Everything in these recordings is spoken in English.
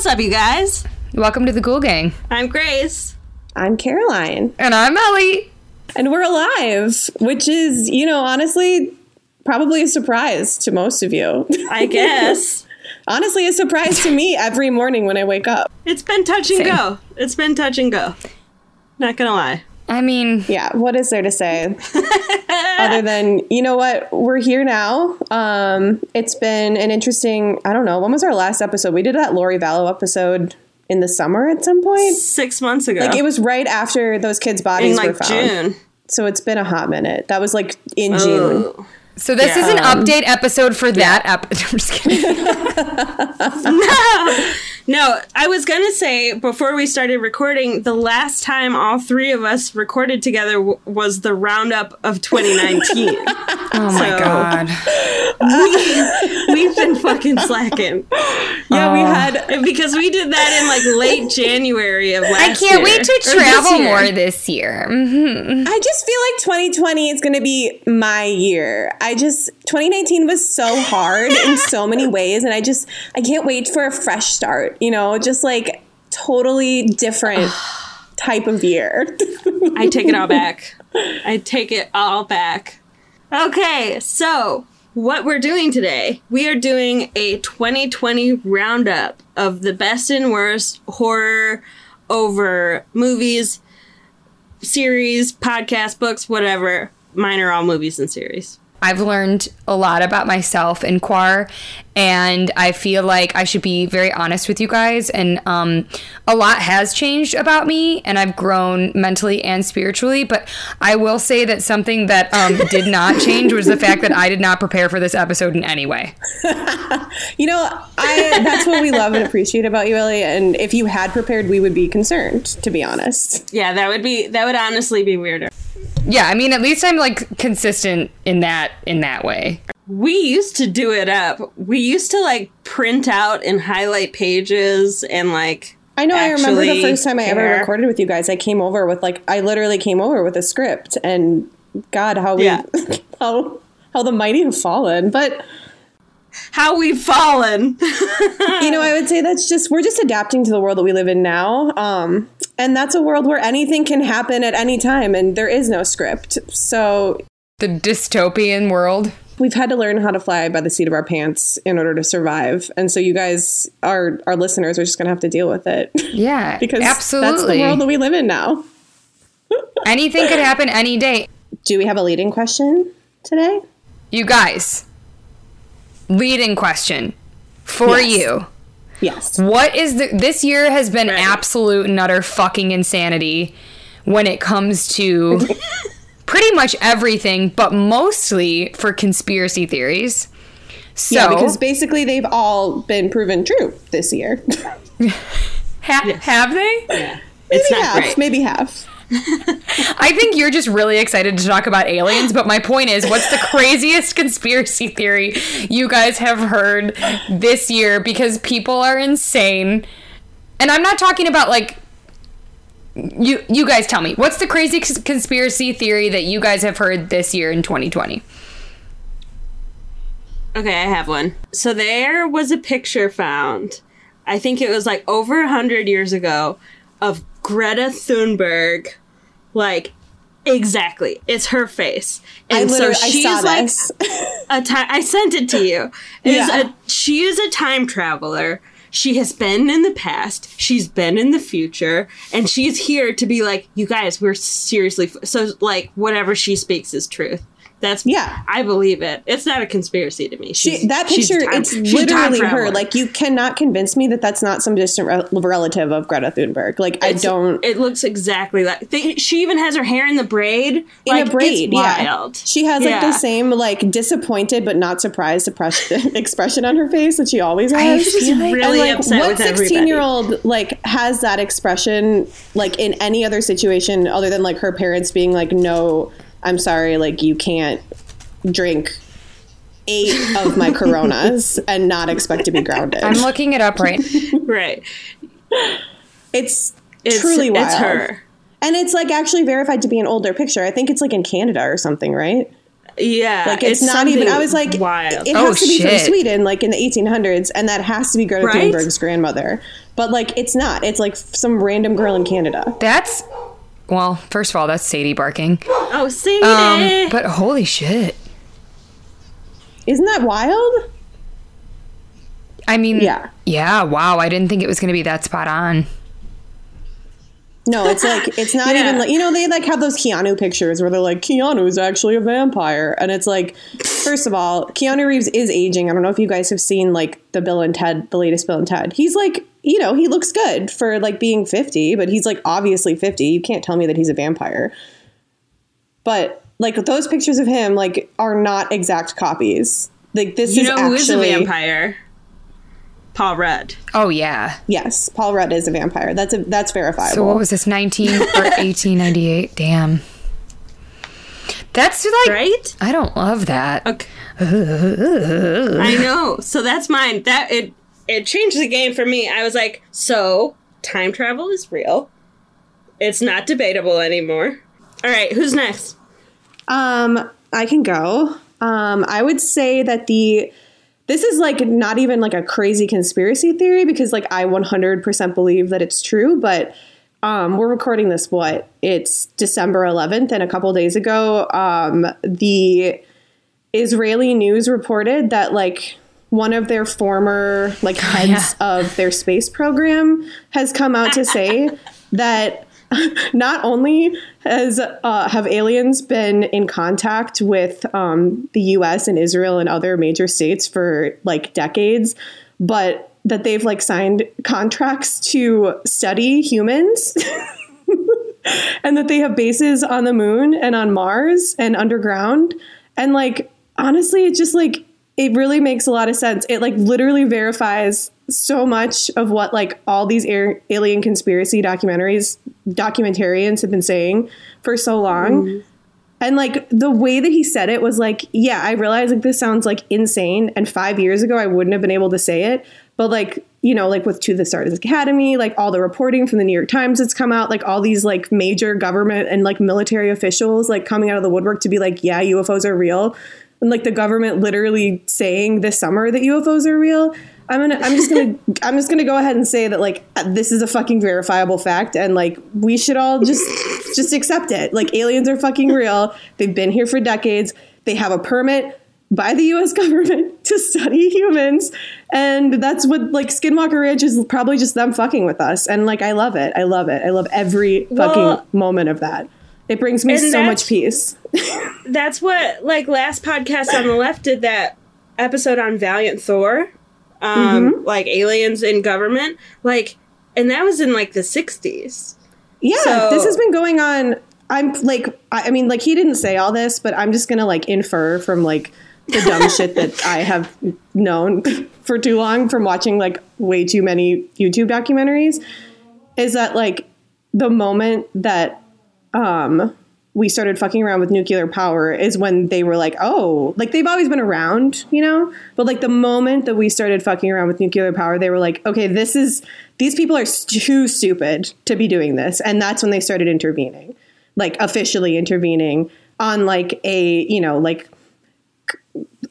What's up, you guys? Welcome to the Ghoul Gang. I'm Grace. I'm Caroline. And I'm Ellie. And we're alive, which is, you know, honestly, probably a surprise to most of you. I guess. honestly, a surprise to me every morning when I wake up. It's been touch and Same. go. It's been touch and go. Not gonna lie. I mean, yeah, what is there to say? Other than, you know what, we're here now. Um, it's been an interesting, I don't know, when was our last episode? We did that Lori Vallow episode in the summer at some point. Six months ago. Like it was right after those kids' bodies in, like, were found. June. So it's been a hot minute. That was like in oh. June. So this yeah. is an update episode for that yeah. episode. I'm just kidding. no. No, I was going to say before we started recording, the last time all three of us recorded together w- was the roundup of 2019. oh my god. We, we've been fucking slacking. Yeah, we had because we did that in like late January of last year. I can't year, wait to travel this more this year. Mm-hmm. I just feel like 2020 is going to be my year. I just 2019 was so hard in so many ways and I just I can't wait for a fresh start you know, just like totally different type of year. I take it all back. I take it all back. Okay, so what we're doing today, we are doing a 2020 roundup of the best and worst horror over movies, series, podcast, books, whatever. Mine are all movies and series. I've learned a lot about myself in Quar, and I feel like I should be very honest with you guys. And um, a lot has changed about me, and I've grown mentally and spiritually. But I will say that something that um, did not change was the fact that I did not prepare for this episode in any way. you know, I, that's what we love and appreciate about you, Ellie. And if you had prepared, we would be concerned, to be honest. Yeah, that would be that would honestly be weirder. Yeah, I mean, at least I'm like consistent in that in that way. We used to do it up. We used to like print out and highlight pages and like I know. I remember the first time I ever recorded with you guys. I came over with like I literally came over with a script, and God, how we yeah. how how the mighty have fallen. But how we've fallen. you know, I would say that's just we're just adapting to the world that we live in now. Um, and that's a world where anything can happen at any time and there is no script. So the dystopian world. We've had to learn how to fly by the seat of our pants in order to survive. And so you guys, our our listeners, are just gonna have to deal with it. Yeah. because absolutely. that's the world that we live in now. Anything could happen any day. Do we have a leading question today? You guys, leading question for yes. you. Yes. What is the this year has been right. absolute and utter fucking insanity when it comes to pretty much everything, but mostly for conspiracy theories. So, yeah, because basically they've all been proven true this year. ha- yes. Have they? Yeah. Maybe half. Great. Maybe half. I think you're just really excited to talk about aliens, but my point is, what's the craziest conspiracy theory you guys have heard this year? Because people are insane. And I'm not talking about like you you guys tell me. What's the craziest conspiracy theory that you guys have heard this year in 2020? Okay, I have one. So there was a picture found. I think it was like over a 100 years ago of Greta Thunberg like exactly. It's her face. And so she's like a time i sent it to you. Is yeah. a she is a time traveler. She has been in the past. She's been in the future. And she's here to be like you guys we're seriously f-. so like whatever she speaks is truth that's yeah. I believe it. It's not a conspiracy to me. She's, she, that picture, time, it's literally her. Like you cannot convince me that that's not some distant re- relative of Greta Thunberg. Like it's, I don't. It looks exactly like. They, she even has her hair in the braid. In like, a braid. yeah. She has like yeah. the same like disappointed but not surprised expression on her face that she always has. She's really and, like, upset. What sixteen year old like has that expression like in any other situation other than like her parents being like no I'm sorry, like you can't drink eight of my coronas and not expect to be grounded. I'm looking it up right. right. It's, it's truly wild. It's her. And it's like actually verified to be an older picture. I think it's like in Canada or something, right? Yeah, Like it's, not even. I was like, wild. it Oh, has to be shit. from Sweden, like in the 1800s, and that has to be Greta Right? Thunberg's grandmother. But like, it's not. It's like some random girl in Canada. That's well, first of all, that's Sadie barking. oh, Sadie. Um, but holy shit. Isn't that wild? I mean, Yeah. yeah. Wow, I didn't think it was going to be that spot on. No, it's like it's not Yeah. even like you know they like have those Keanu pictures where they're like Keanu is actually a vampire, and it's like first of all, Keanu Reeves is aging. I don't know if you guys have seen like the Bill and Ted, the latest Bill and Ted. He's like you know he looks good for like being fifty, but he's like obviously fifty. You can't tell me that he's a vampire. But like those pictures of him like are not exact copies. Like this you is know actually is a vampire? Paul Rudd. Oh yeah. yes, Paul Rudd is a vampire. That's a that's verifiable. So what was this? 19 or 1898? Damn. That's like Right? I don't love that. Okay. I know. So that's mine. That it it changed the game for me. I was like, so time travel is real. It's not debatable anymore. All right, who's next? Um, I can go. Um, I would say that the this is like not even like a crazy conspiracy theory because like I 100% believe that it's true, but um, we're recording this what it's December 11th, and a couple days ago, um, the Israeli news reported that like one of their former like heads of their space program has come out to say that not only has uh, have aliens been in contact with um, the U.S. and Israel and other major states for like decades, but that they've like signed contracts to study humans and that they have bases on the moon and on Mars and underground. And like honestly, it just like it really makes a lot of sense. It like literally verifies so much of what like all these air, alien conspiracy documentaries documentarians have been saying for so long. Mm-hmm. And like the way that he said it was like, yeah, I realize like this sounds like insane. And five years ago, I wouldn't have been able to say it. But like, you know, like with To the Stars Academy, like all the reporting from the New York Times that's come out, like all these like major government and like military officials like coming out of the woodwork to be like, yeah, UFOs are real. And like the government literally saying this summer that UFOs are real. I'm gonna. I'm just gonna. I'm just gonna go ahead and say that like uh, this is a fucking verifiable fact, and like we should all just just accept it. Like aliens are fucking real. They've been here for decades. They have a permit by the U.S. government to study humans, and that's what like Skinwalker Ranch is probably just them fucking with us. And like I love it. I love it. I love every fucking Well- moment of that. It brings me so much peace. That's what like last podcast on the left did that episode on Valiant Thor, um, like aliens in government, like, and that was in like the '60s. Yeah, So- this has been going on. I'm like, I I mean, like he didn't say all this, but I'm just gonna like infer from like the dumb shit that I have known for too long from watching like way too many YouTube documentaries. Is that like the moment that um we started fucking around with nuclear power is when they were like, oh, like they've always been around, you know? But like the moment that we started fucking around with nuclear power, they were like, okay, this is, these people are too stupid to be doing this. And that's when they started intervening, like officially intervening on like a, you know, like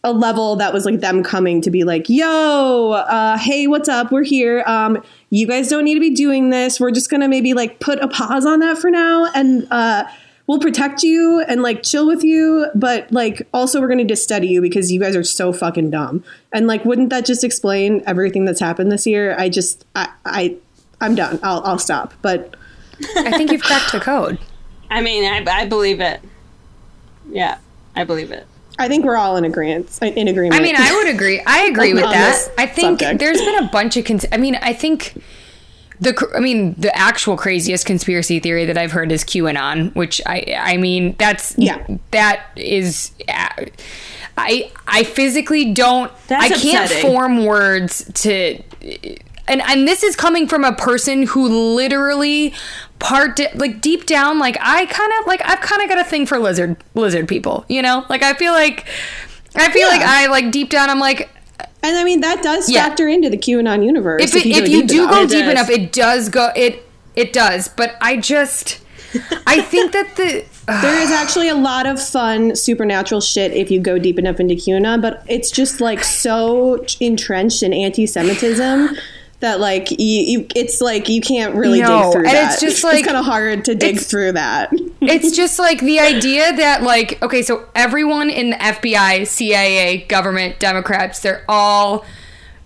a level that was like them coming to be like, yo, uh, hey, what's up? We're here. Um, you guys don't need to be doing this. We're just gonna maybe like put a pause on that for now, and uh, we'll protect you and like chill with you. But like also, we're gonna just study you because you guys are so fucking dumb. And like, wouldn't that just explain everything that's happened this year? I just, I, I I'm done. I'll, I'll stop. But I think you've cracked the code. I mean, I, I believe it. Yeah, I believe it. I think we're all in agreement. In agreement. I mean, I would agree. I agree with that. I think subject. there's been a bunch of. Cons- I mean, I think the. I mean, the actual craziest conspiracy theory that I've heard is QAnon, which I. I mean, that's Yeah. That is. Uh, I I physically don't. That's I can't upsetting. form words to. And, and this is coming from a person who literally part like deep down like I kind of like I've kind of got a thing for lizard lizard people you know like I feel like I feel Yeah. like I like deep down I'm like and I mean that does Yeah. factor into the QAnon universe. if, it, if go you do enough. go It deep does. enough, it does go. It it does, but I just I think that the there is actually a lot of fun supernatural shit if you go deep enough into QAnon, but it's just like so entrenched in anti-Semitism that like you, you it's like you can't really No, dig through and that. it's just like- kind of hard to dig through that. it's just like the idea that like okay so everyone in the fbi cia government democrats they're all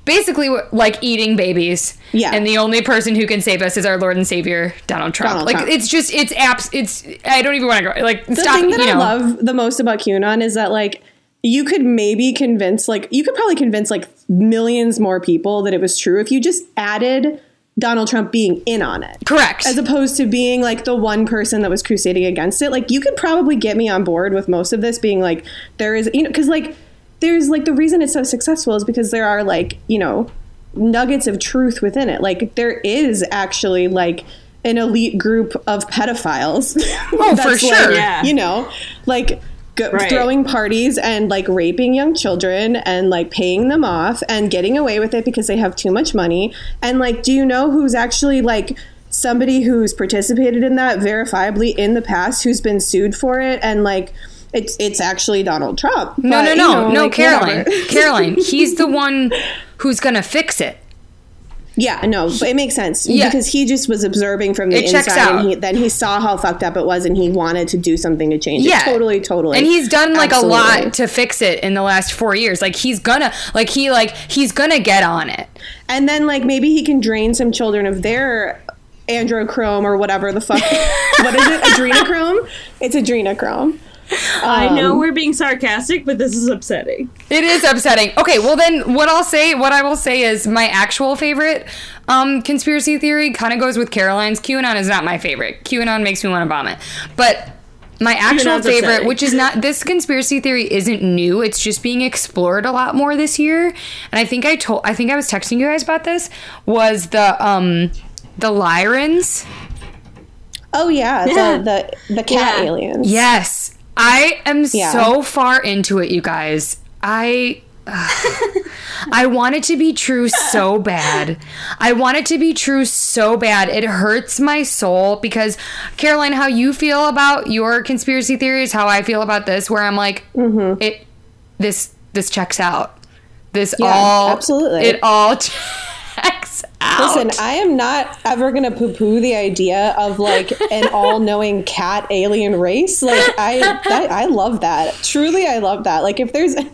basically like eating babies Yeah. and the only person who can save us is our lord and savior donald trump Donald like Trump. it's just it's apps it's i don't even want to go like The stop thing that you know I love the most about QAnon is that like you could maybe convince like you could probably convince like millions more people that it was true if you just added Donald Trump being in on it. correct As opposed to being like the one person that was crusading against it. Like you could probably get me on board with most of this being like there is you know cuz like there's like the reason it's so successful is because there are like, you know, nuggets of truth within it. Like there is actually like an elite group of pedophiles. Oh, for that's, sure. like, Yeah. You know, like go, Right. throwing parties and like raping young children and like paying them off and getting away with it because they have too much money. And like, do you know who's actually like somebody who's participated in that verifiably in the past who's been sued for it and like it's it's actually Donald Trump. no But, no you no know, no like, caroline caroline he's the one who's gonna fix it Yeah, no, but it makes sense Yeah. because he just was observing from the It checks inside, out. and he, then he saw how fucked up it was, and he wanted to do something to change Yeah. it. Totally, totally. and he's done like a lot to fix it in the last four years like he's gonna like he like he's gonna get on it And then like maybe he can drain some children of their androchrome or whatever the fuck. what is it? Adrenochrome? It's adrenochrome. I Um, know we're being sarcastic, but this is upsetting. It is upsetting. Okay, well then what I'll say what I will say is my actual favorite um conspiracy theory kind of goes with Caroline's. QAnon is not my favorite. QAnon makes me want to vomit. But my actual QAnon's favorite, upsetting. which is not this conspiracy theory isn't new. It's just being explored a lot more this year. And I think I told I think I was texting you guys about this was the um the Lyrans. Oh yeah, Yeah. the the, the cat Yeah. aliens. Yes. I am Yeah. so far into it, you guys. I I want it to be true so bad. I want it to be true so bad. It hurts my soul because Caroline, how you feel about your conspiracy theories, how I feel about this, where I'm like, Mm-hmm. it this this checks out. This Yeah, all absolutely. It all checks out. Listen, I am not ever gonna poo-poo the idea of like an all-knowing cat alien race. Like I, that, I love that. Truly, I love that. Like if there's if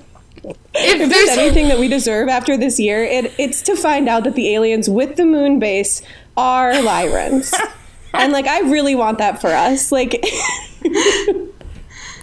if there's anything that we deserve after this year, it, it's to find out that the aliens with the moon base are Lyrans. and like I really want that for us. Like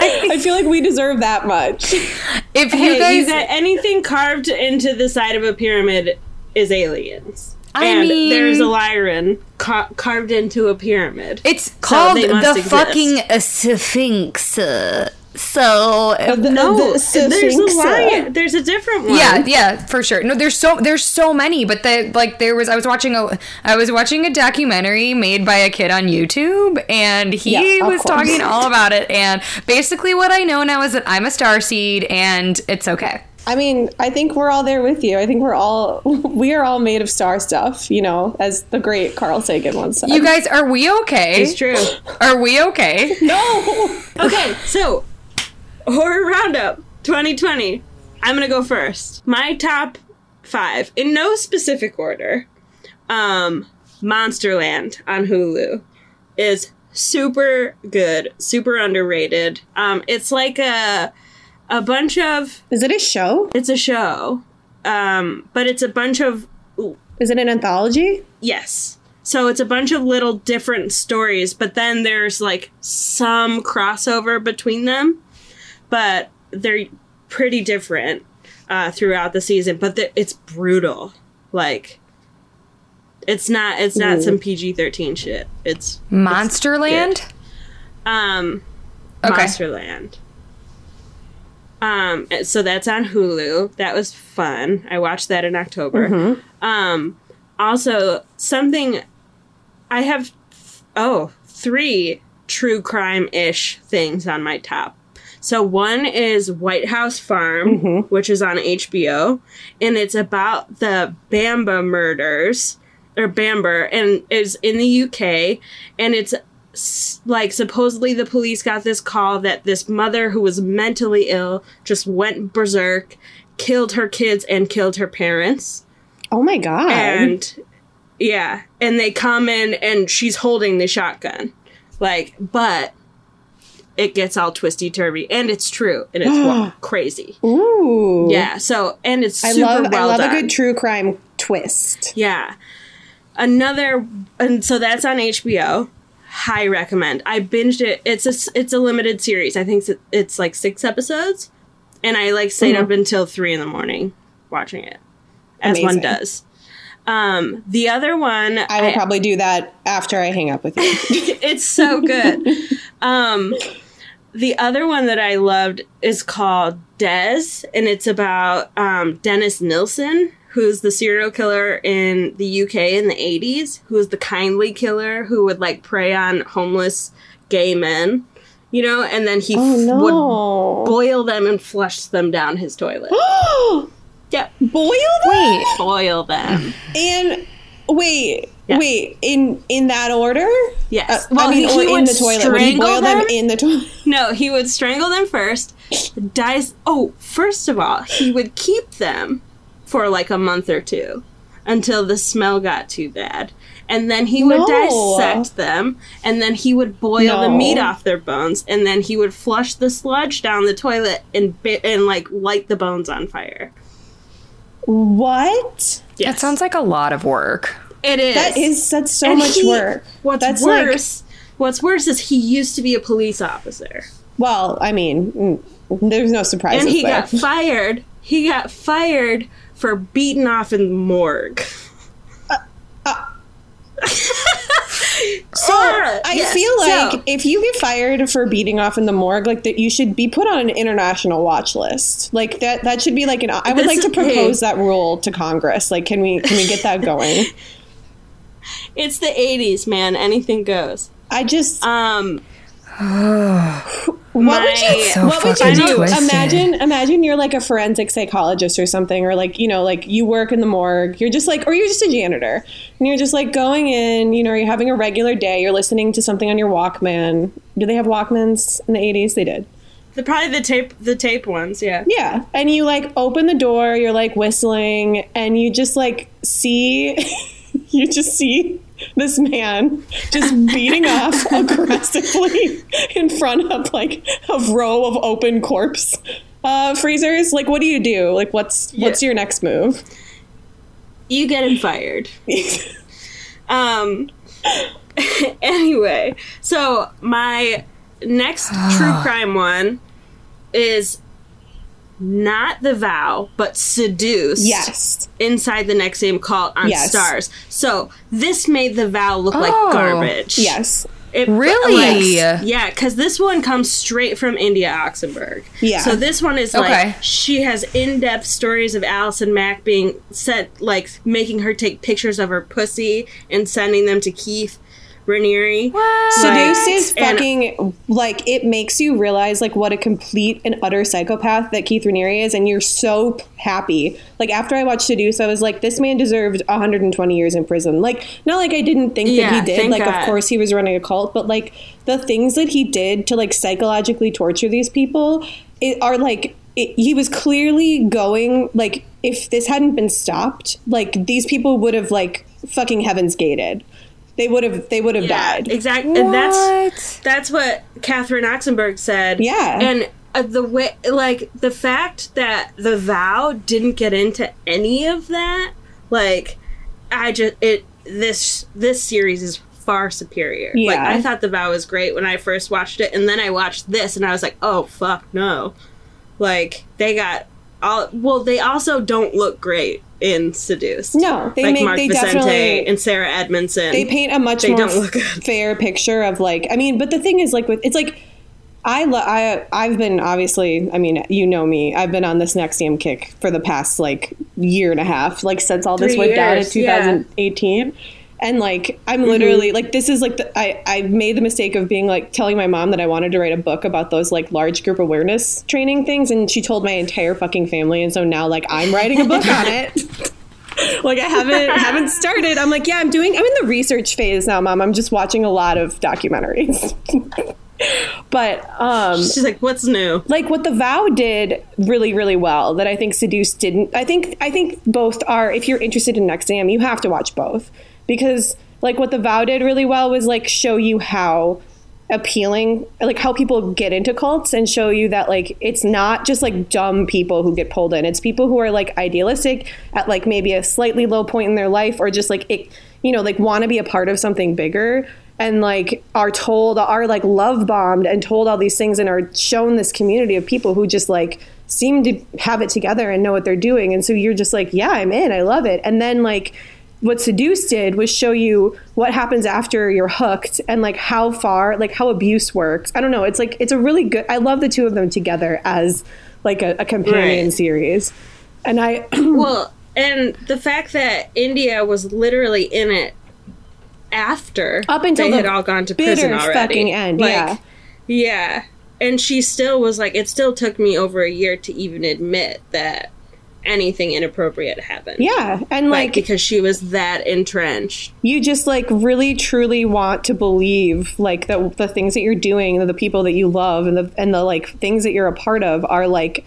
I feel like we deserve that much. if you Hey, guys you got anything carved into the side of a pyramid is aliens. I and mean- there's a lyran ca- carved into a pyramid. It's called they the exist. fucking uh, Sphinx. uh, So The- no, the there's a uh, lion. There's a different one. yeah, yeah, for sure. No, there's so there's so many, but the like there was I was watching a I was watching a documentary made by a kid on YouTube, and he Yeah, was course. talking all about it. And basically, what I know now is that I'm a star seed, and it's okay. I mean, I think we're all there with you. I think we're all we are all made of star stuff, you know, as the great Carl Sagan once said. You guys, are we okay? It's true. Are we okay? no. Okay, so horror roundup 2020. I'm gonna go first. My top five, in no specific order. Um, Monsterland on Hulu is super good, super underrated. Um, it's like a a bunch of Is it a show? it's a show, um, but it's a bunch of Is it an anthology? Yes. So it's a bunch of little different stories, but then there's like some crossover between them, but they're pretty different uh, throughout the season. But the, it's brutal. Like, it's not. It's not Ooh. some PG thirteen shit. It's Monsterland. um, Okay. Monsterland. Um, so that's on Hulu. That was fun. I watched that in October. Um, also something I have oh, three true crime ish things on my top. So one is White House Farm, which is on HBO, and it's about the Bamba murders or Bamber, and is in the UK, and it's like supposedly the police got this call that this mother who was mentally ill just went berserk, killed her kids and killed her parents. Oh my god. And yeah, and they come in and she's holding the shotgun. Like, but it gets all twisty turvy and it's true and it's crazy. Ooh. Yeah, so and it's I love well I love done. a good true crime twist. Yeah. Another and so that's on HBO. High recommend. I binged it. It's a, it's a limited series. I think it's, it's like 6 episodes and I like stayed up until 3 in the morning watching it. As one does. Um the other one I will probably do that after I hang up with you. it's so good. um, the other one that I loved is called Des, and it's about um, Dennis Nilsen, who's the serial killer in the UK in the 80s, who is the kindly killer who would like prey on homeless gay men, you know, and then he f- would boil them and flush them down his toilet. yeah, Boil them? Wait. boil them. And wait, Yeah. wait, in in that order? Yes. Uh, I mean, or in the toilet. Would he strangle boil them them? in the toilet? No, he would strangle them first. Dice. Oh, first of all, he would keep them for like a month or two until the smell got too bad. And then he would No. dissect them, and then he would boil the meat off their bones, and then he would flush the sludge down the toilet and bi- and like light the bones on fire. What? Yes. That sounds like a lot of work. it is. That is that's so And much he- work. What's That's like- worse? what's worse is he used to be a police officer. Well, I mean, mm, there's no surprise. and he there. got fired. He got fired for beating off in the morgue. So Ah, I yes. feel like So- if you get fired for beating off in the morgue, like that, you should be put on an international watch list. Like that, that should be like an. I would This like to propose that rule to Congress. Like, can we can we get that going? It's the '80s, man. Anything goes. I just Um, what would you So what would you do? twisted. Imagine imagine you're like a forensic psychologist or something, or like you know, like you work in the morgue. You're just like, or you're just a janitor, and you're just like going in. You know, you're having a regular day. You're listening to something on your Walkman. Do they have Walkmans in the '80s? They did. the probably the tape the tape ones. Yeah. Yeah. And you like open the door, you're like whistling, and you just like see, you just see this man just beating off aggressively in front of like a row of open corpse uh, freezers. Like, what do you do? Like, what's what's your next move? You get him fired. Um. anyway, so my next true crime one is not the vow, but seduced. yes. inside the NXIVM call on Yes. Starz. So this made the vow look Oh. like garbage. Yes. It, Really? like, yeah, because this one comes straight from India Oxenberg. Yeah. So this one is Okay. like she has in-depth stories of Allison Mack being sent, like making her take pictures of her pussy and sending them to Keith Raniere. Seduce is And- fucking like it makes you realize like what a complete and utter psychopath that Keith Raniere is, and you're so happy. Like after I watched Seduce, I was like, this man deserved 120 years in prison. Like not like I didn't think Yeah, that he did. Like God. of course he was running a cult, but like the things that he did to like psychologically torture these people it, are like. It, he was clearly going like if this hadn't been stopped, like these people would have like fucking heavens gated. They would have they would have died. Exactly. And that's What? that's what Catherine Oxenberg said. Yeah. And uh, the way, like, the fact that the vow didn't get into any of that, like, I just, it, this, this series is far superior. Like, Yeah. I thought the vow was great when I first watched it, and then I watched this, and I was like, oh, fuck, no. Like, they got all, well, they also don't look great in Seduced. No, they like make Mark they Vicente definitely and Sarah Edmondson. they paint a much They more don't look fair picture of like I mean, but the thing is like with it's like I lo- I I've been obviously I mean you know me I've been on this NXIVM kick for the past like year and a half like since all this Three went down in years, yeah. 2018 and like I'm Mm-hmm. literally like this is like the, I I made the mistake of being like telling my mom that I wanted to write a book about those like large group awareness training things and she told my entire fucking family and so now like I'm writing a book on it like I haven't haven't started. I'm like, yeah, I'm doing. I'm in the research phase now, mom. I'm just watching a lot of documentaries. but um She's like, what's new? like what the vow did really really well that i think seduce didn't i think i think both are if you're interested in exam you have to watch both because like what the vow did really well was like show you how appealing like how people get into cults and show you that like it's not just like dumb people who get pulled in. It's people who are like idealistic at like maybe a slightly low point in their life or just like it, you know like want to be a part of something bigger and like are told are like love bombed and told all these things and are shown this community of people who just like seem to have it together and know what they're doing. And so you're just like yeah i'm in. I love it. And then like what seduce did was show you what happens after you're hooked and like how far like how abuse works i don't know it's like it's a really good i love the two of them together as like a, a companion Right. series and i Well, and the fact that India was literally in it after Up until they the had all gone to prison bitter already. fucking end, yeah. yeah. And she still was like, it still took me over a year to even admit that anything inappropriate happened. yeah and Like, like because she was that entrenched. you just like really truly want to believe like that the things that you're doing the people that you love and the and the like things that you're a part of are like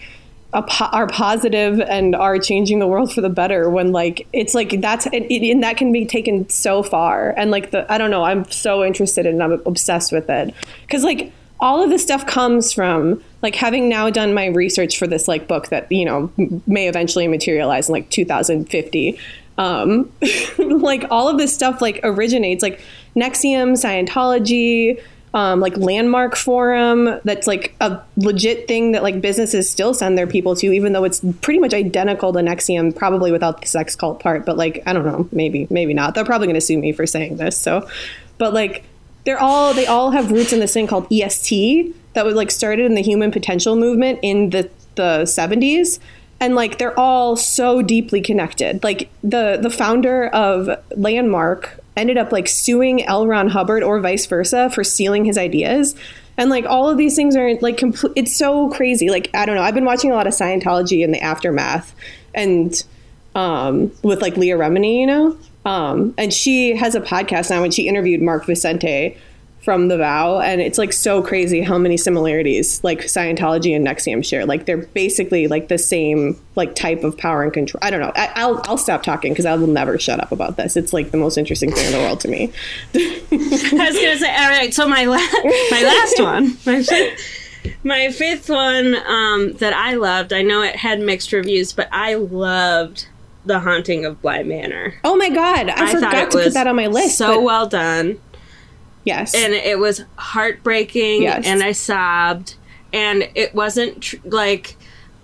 a, po- are positive and are changing the world for the better when like it's like that's and, and that can be taken so far and like the I don't know I'm so interested in it, I'm obsessed with it because like all of this stuff comes from like having now done my research for this like book that you know may eventually materialize in like 2050 um like all of this stuff like originates like NXIVM scientology um, like landmark forum that's like a legit thing that like businesses still send their people to even though it's pretty much identical to NXIVM probably without the sex cult part but like i don't know maybe maybe not. They're probably going to sue me for saying this so but like they're all they all have roots in this thing called est that was like started in the human potential movement in the the 70s and like they're all so deeply connected. Like the the founder of landmark ended up like suing L. Ron Hubbard or vice versa for stealing his ideas. And like all of these things are like complete it's so crazy. Like i don't know. I've been watching a lot of scientology in the aftermath and um with like leah remini you know um and she has a podcast now and she interviewed mark vicente from the vow and it's like so crazy how many similarities like scientology and NXIVM share like they're basically like the same like type of power and control i don't know I, i'll i'll stop talking because i will never shut up about this it's like the most interesting thing in the world to me I was gonna say, all right. So my la- my last one, my fifth, my fifth one um, that I loved. I know it had mixed reviews, but I loved the Haunting of Bly Manor. oh my god i, I forgot to put that on my list So but well done. yes and it was heartbreaking Yes. and i sobbed and it wasn't tr- like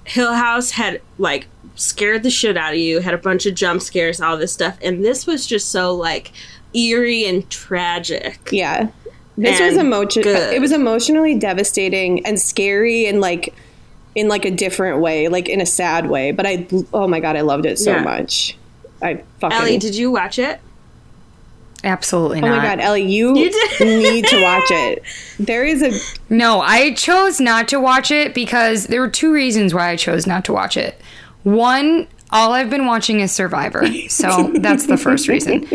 hill house had like scared the shit out of you had a bunch of jump scares all this stuff and this was just so like eerie and tragic Yeah. This was And emotion good. it was emotionally devastating and scary and like in like a different way, like in a sad way. But I oh my god, I loved it so Yeah. much. I fucking ellie did you watch it Absolutely Oh my god, Ellie, you, You need to watch it. There is a No, I chose not to watch it because there were two reasons why I chose not to watch it. One, all I've been watching is Survivor. So that's the first reason.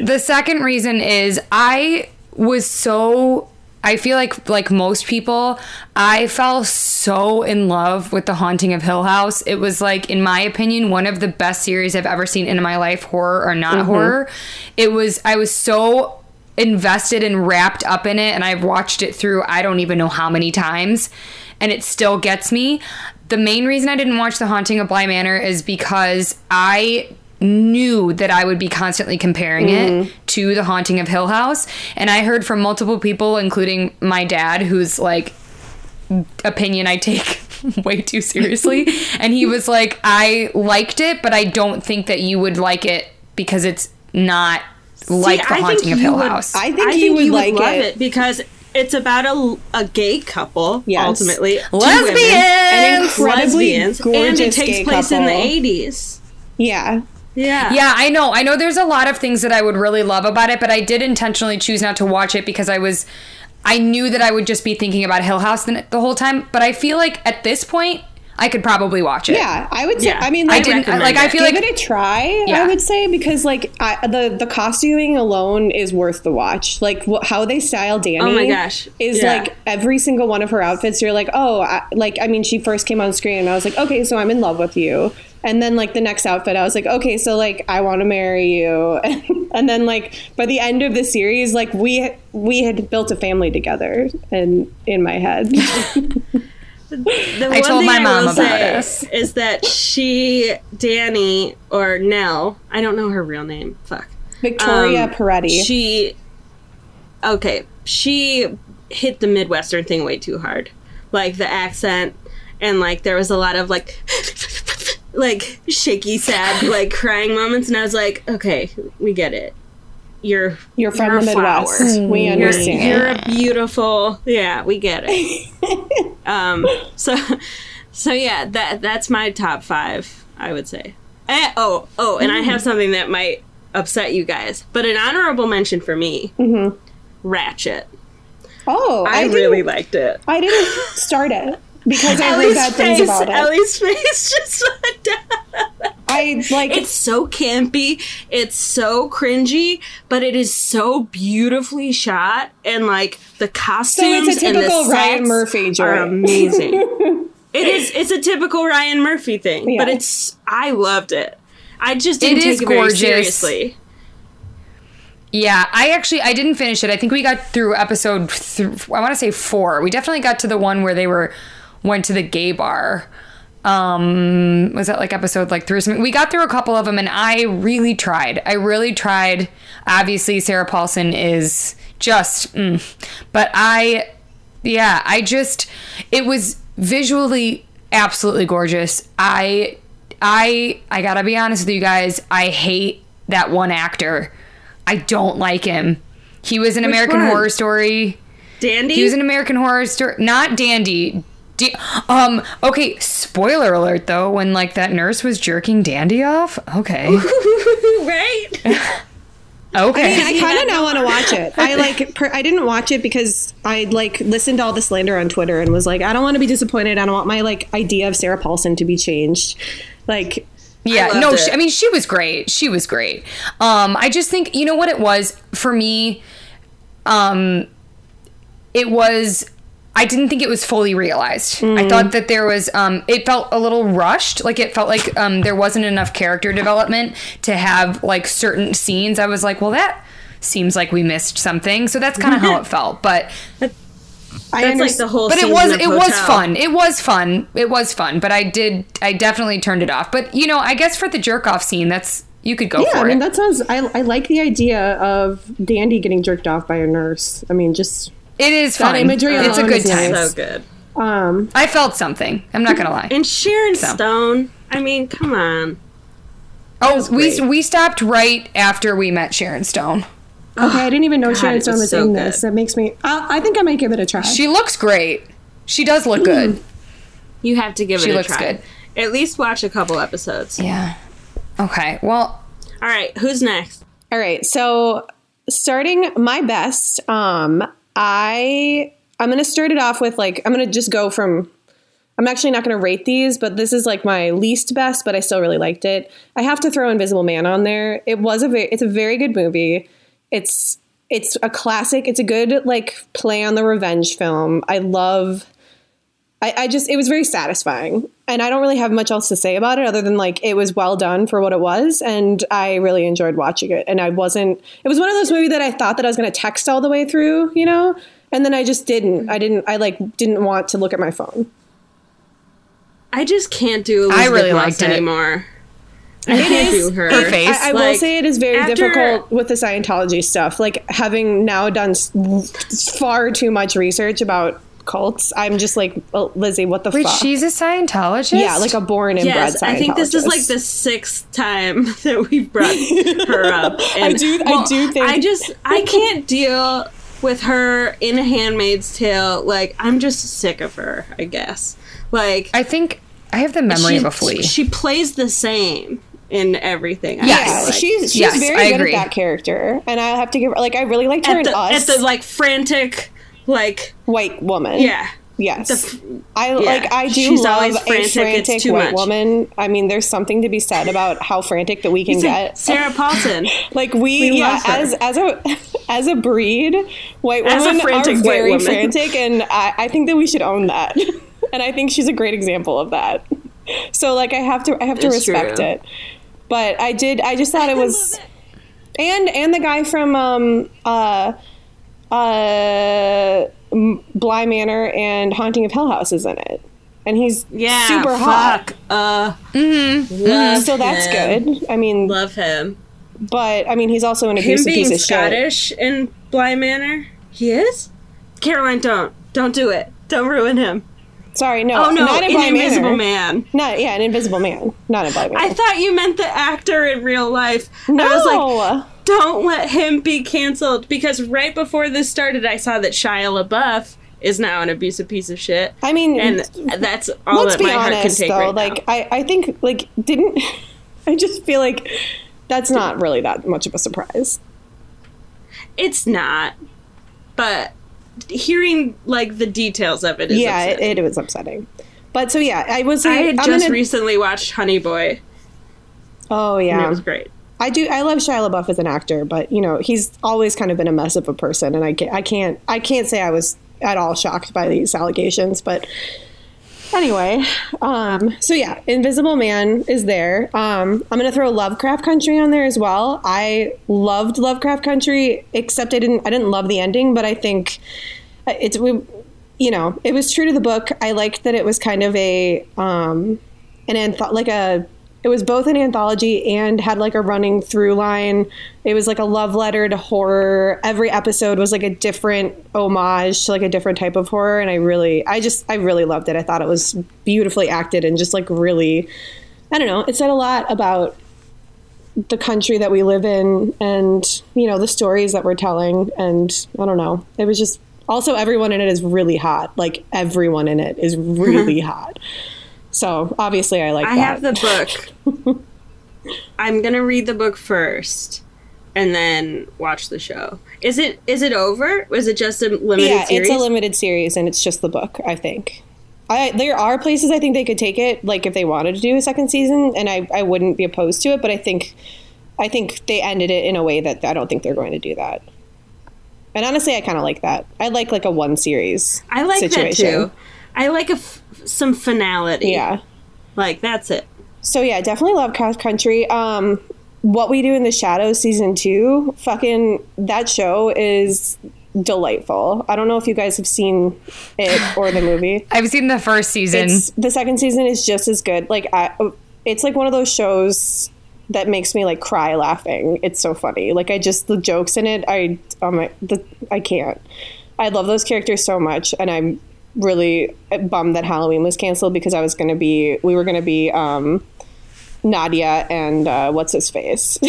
The second reason is I was so I feel like like most people, I fell so in love with The Haunting of Hill House. It was like in my opinion one of the best series I've ever seen in my life, horror or not mm-hmm. horror. It was I was so invested and wrapped up in it and I've watched it through I don't even know how many times and it still gets me. The main reason I didn't watch The Haunting of Bly Manor is because I knew that I would be constantly comparing it mm-hmm. to The Haunting of Hill House and I heard from multiple people including my dad whose like opinion I take way too seriously. and he was like, I liked it, but I don't think that you would like it because it's not like the I haunting of Hill would- House. I think you would like love it. it. because it's about a, a gay couple Yes. ultimately two Lesbian! women, an incredibly lesbians gorgeous and it takes gay place in the 80s Yeah. Yeah yeah, I know. I know there's a lot of things that I would really love about it, but I did intentionally choose not to watch it because I was I knew that I would just be thinking about Hill House the, the whole time, but I feel like at this point I could probably watch it. Yeah, I would say. Yeah, I mean, I like, didn't recommend like. I it. feel give like it a try. Yeah. I would say because like I, the the costuming alone is worth the watch. Like wh- how they style Danny. Oh my gosh. is Yeah. like every single one of her outfits. You're like, oh, I, like I mean, she first came on screen, and I was like, okay, so I'm in love with you. And then like the next outfit, I was like, okay, so like I want to marry you. and then like by the end of the series, like we we had built a family together, and in my head. The I one told thing my I mom will about say us. Is that she, Danny, or Nell? I don't know her real name. Fuck. Victoria Um, Pedretti. She. Okay, she hit the Midwestern thing way too hard. Like the accent, and like there was a lot of like. like shaky sad like crying moments and i was like okay we get it you're You're from you're the. Midwest. We You're, understand. you're a beautiful. Yeah, we get it. um. So, so yeah, that that's my top five. I would say. Eh, oh, oh, and I have something that might upset you guys, but an honorable mention for me. Ratchet. oh, I, I, really liked it. I didn't start it because I heard Ellie's bad things face. about it. Ellie's face just went down. I like It's so campy. It's so cringy, but it is so beautifully shot, and like the costumes and the typical Ryan sets Murphy are joint. amazing. it is. It's a typical Ryan Murphy thing, but it's. I loved it. I just didn't It take is it very seriously. Yeah, I actually I didn't finish it. I think we got through episode th- I want to say 4. We definitely got to the one where they were went to the gay bar. Um was that like episode like 3 or something? We got through a couple of them and I really tried. I really tried. Obviously Sarah Paulson is just mm. but I yeah, I just it was visually absolutely gorgeous. I I I got to be honest with you guys, I hate that one actor. I don't like him. He was an American one? Horror Story. Dandy. He was an American Horror Story, not Dandy. Da- um. Okay. Spoiler alert, though. When like that nurse was jerking Dandy off. Okay. right. Okay. I kind of now want to watch it. I like. Per, I didn't watch it because I like listened to all the slander on Twitter and was like, I don't want to be disappointed. I don't want my like idea of Sarah Paulson to be changed. Like, Yeah, loved no, she, I mean she was great. She was great. Um, I just think you know what it was for me. Um, it was. I didn't think it was fully realized. I thought that there was. Um, it felt a little rushed. Like it felt like um, there wasn't enough character development to have like certain scenes. I was like, well, that seems like we missed something. So that's kind of how it felt. But I That's like understand. the whole. but it was in the it was fun. It was fun. It was fun. But I did. I definitely turned it off. But you know, I guess for the jerk off scene, that's you could go yeah, for I mean it. that sounds. I, I like the idea of Dandy getting jerked off by a nurse. I mean, just It is That fun. imagery it's a good time. So good. um. I felt something. I'm not gonna lie. And Sharon Stone. I mean, come on. Oh, we we stopped right after we met Sharon Stone. Okay, I didn't even know Sharon Stone was was so in good. this. That makes me. I, I think I might give it a try. She looks great. She does look good. You have to give She it a try. She looks good. At least watch a couple episodes. Yeah. Okay. Well, All right, who's next? All right, so starting my best, um, I I'm gonna start it off with like I'm gonna just go from. I'm actually not gonna rate these, but this is like my least best, but I still really liked it. I have to throw Invisible Man on there. It was a very, it's a very good movie. It's it's a classic. It's a good like play on the revenge film. I love. I, I just it was very satisfying and i don't really have much else to say about it other than like it was well done for what it was and i really enjoyed watching it and i wasn't it was one of those movies that i thought that i was going to text all the way through you know and then i just didn't i didn't i like didn't want to look at my phone I just can't do I really liked it. anymore. I can't do her. her face. i, I will say it is very after- difficult with the scientology stuff like having now done s- far too much research about cults i'm just like oh, lizzie what the wait, fuck she's a Scientologist. yeah like a born and Yes, bred Scientologist. I think this is like the sixth time that we've brought her up. And, do- I do think- I just I can't deal with her in a *Handmaid's Tale*. Like I'm just sick of her. I guess. Like I think I have the memory she, of a flea. She plays the same in everything. I Yes. like. she's she's Yes, very I good agree. at that character, and I have to give her like I really liked her at in the, Us, at the like frantic, like white woman. yeah, Yes, I like. I do she's love always a frantic, it's frantic too white much. woman. I mean, there's something to be said about how frantic that we can get. Sarah Paulson. Like we, We yeah, as as a as a breed, white As a women frantic are very woman. frantic, and I, I think that we should own that. and I think she's a great example of that. So like, I have to I have to It's respect true. it. But I did. I just thought it was, and and the guy from um uh uh M- Bly Manor and Haunting of Hill House is in it, and he's Yeah, super hot. fuck. Uh, love So that's him. good. I mean, Love him. but I mean, he's also an Him abusive being piece of shit. Scottish in Bly Manor. He is. Caroline, don't don't do it. Don't ruin him. Sorry, no, Oh no, not in in Bly Invisible Manor. Man. Not yeah, an Invisible Man, not in Bly Manor. I thought you meant the actor in real life. no, I was like, don't let him be canceled because right before this started, I saw that Shia LaBeouf is now an abusive piece of shit, I mean, and that's all let's that be my heart can honest take though. right like, now. I I think like didn't I just feel like that's not really that much of a surprise. It's not, but hearing like the details of it is yeah, it, it was upsetting. But so yeah, I was. I had I'm just gonna- recently watched Honey Boy, Oh and yeah, it was great. I do. I love Shia LaBeouf as an actor, but you know he's always kind of been a mess of a person, and I can't. I can't. I can't say I was at all shocked by these allegations, but anyway. Um, so yeah, Invisible Man is there. Um, I'm gonna throw Lovecraft Country on there as well. I loved Lovecraft Country, except I didn't. I didn't love the ending, but I think it's we. You know, it was true to the book. I liked that it was kind of a um, an antho- like a it was both an anthology and had like a running through line. It was like a love letter to horror. Every episode was like a different homage to like a different type of horror and I really I just I really loved it. I thought it was beautifully acted and just like really I don't know, it said a lot about the country that we live in and you know the stories that we're telling and I don't know. It was just also everyone in it is really hot. Like everyone in it is mm-hmm. really hot. So obviously, I like I that. have the book. I'm gonna read the book first, and then watch the show. Is it is it over? Was it just a limited yeah, series? it's a limited series, and it's just the book. I think. I, there are places I think they could take it, like if they wanted to do a second season, and I, I wouldn't be opposed to it. But I think, I think they ended it in a way that I don't think they're going to do that. And honestly, I kind of like that. I like like a one series. I like situation. that too. I like a f- some finality. Yeah. like that's it. So yeah, definitely Lovecraft Country. Um, what we do in the shadows season two, fucking that show is delightful. I don't know if you guys have seen it or the movie. I've seen the first season. It's the second season is just as good. Like I, it's like one of those shows that makes me like cry laughing. It's so funny. Like I just the jokes in it. I oh my, the, I can't. I love those characters so much, and I'm really bummed that Halloween was canceled because I was going to be we were going to be um, Nadia and uh, what's his face.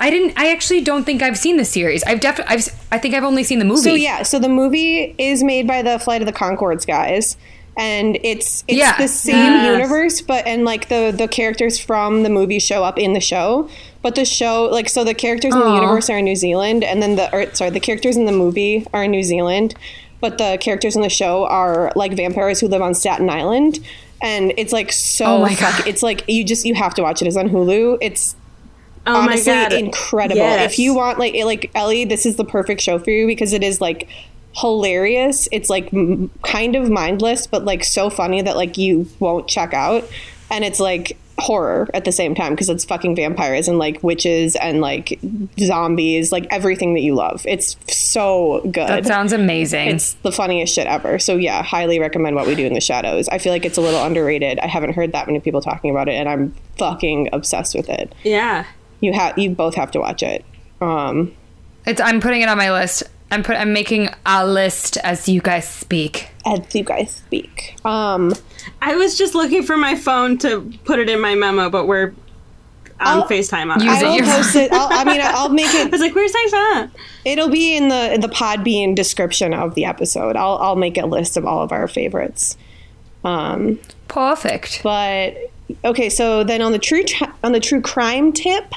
I didn't. I actually don't think I've seen the series. I've definitely. I've. I think I've only seen the movie. So yeah, so the movie is made by the Flight of the Conchords guys, and it's it's Yeah. the same Yes. universe, but and like the the characters from the movie show up in the show, but the show like so the characters in the universe are in New Zealand, and then the or, sorry the characters in the movie are in New Zealand, but the characters in the show are like vampires who live on Staten Island. And it's like so Oh my fuck- God. It's like you just you have to watch it. It's on Hulu. It's Oh honestly my god, incredible. Yes. If you want like like Ellie, this is the perfect show for you because it is like hilarious. It's like m- kind of mindless, but like so funny that like you won't check out, and it's like horror at the same time because it's fucking vampires and like witches and like zombies, like everything that you love. It's so good. that sounds amazing. It's the funniest shit ever. So yeah, highly recommend what we do in the shadows. I feel like it's a little underrated. I haven't heard that many people talking about it, and I'm fucking obsessed with it. yeah. You have you both have to watch it. Um, It's. I'm putting it on my list. I'm put. I'm making a list as you guys speak. as you guys speak. Um, I was just looking for my phone to put it in my memo, but we're on I'll- FaceTime on Use I will your- post it. I'll, I mean, I'll make it. I was like, "Where's my phone?" It'll be in the the Podbean description of the episode. I'll I'll make a list of all of our favorites. Um, Perfect. but okay, so then on the true tri- on the true crime tip,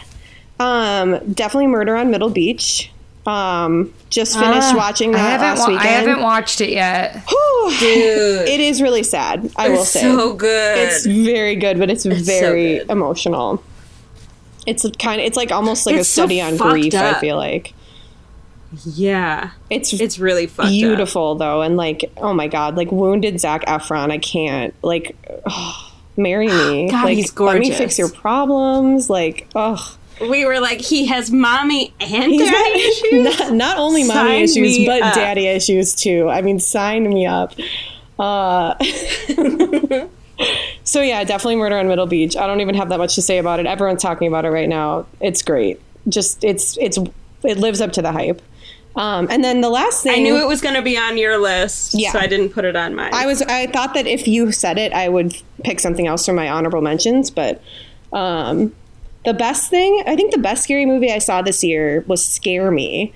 um, definitely Murder on Middle Beach. Um, just finished Ah, watching I that haven't. last Wa- weekend. I haven't watched it yet. Whew, Dude. It is really sad. I will It's say so good. it's very good, but it's, so very good. emotional. It's kind of it's like almost like It's a so study on fucked grief. I feel like yeah. it's It's really fucked up. beautiful though, and like oh my god, like wounded Zac Efron. I can't like marry me. God, like he's let me fix your problems. Like oh. We were like, he has mommy and He's daddy issues. Not, not only mommy issues, but up. daddy issues too. I mean, sign me up. Uh, so yeah, definitely Murder on Middle Beach. I don't even have that much to say about it. Everyone's talking about it right now. It's great. Just it's it's it lives up to the hype. Um, and then the last thing I knew it was going to be on your list, Yeah. so I didn't put it on mine. I was I thought that if you said it, I would pick something else for my honorable mentions. But um, the best thing, I think, the best scary movie I saw this year was Scare Me,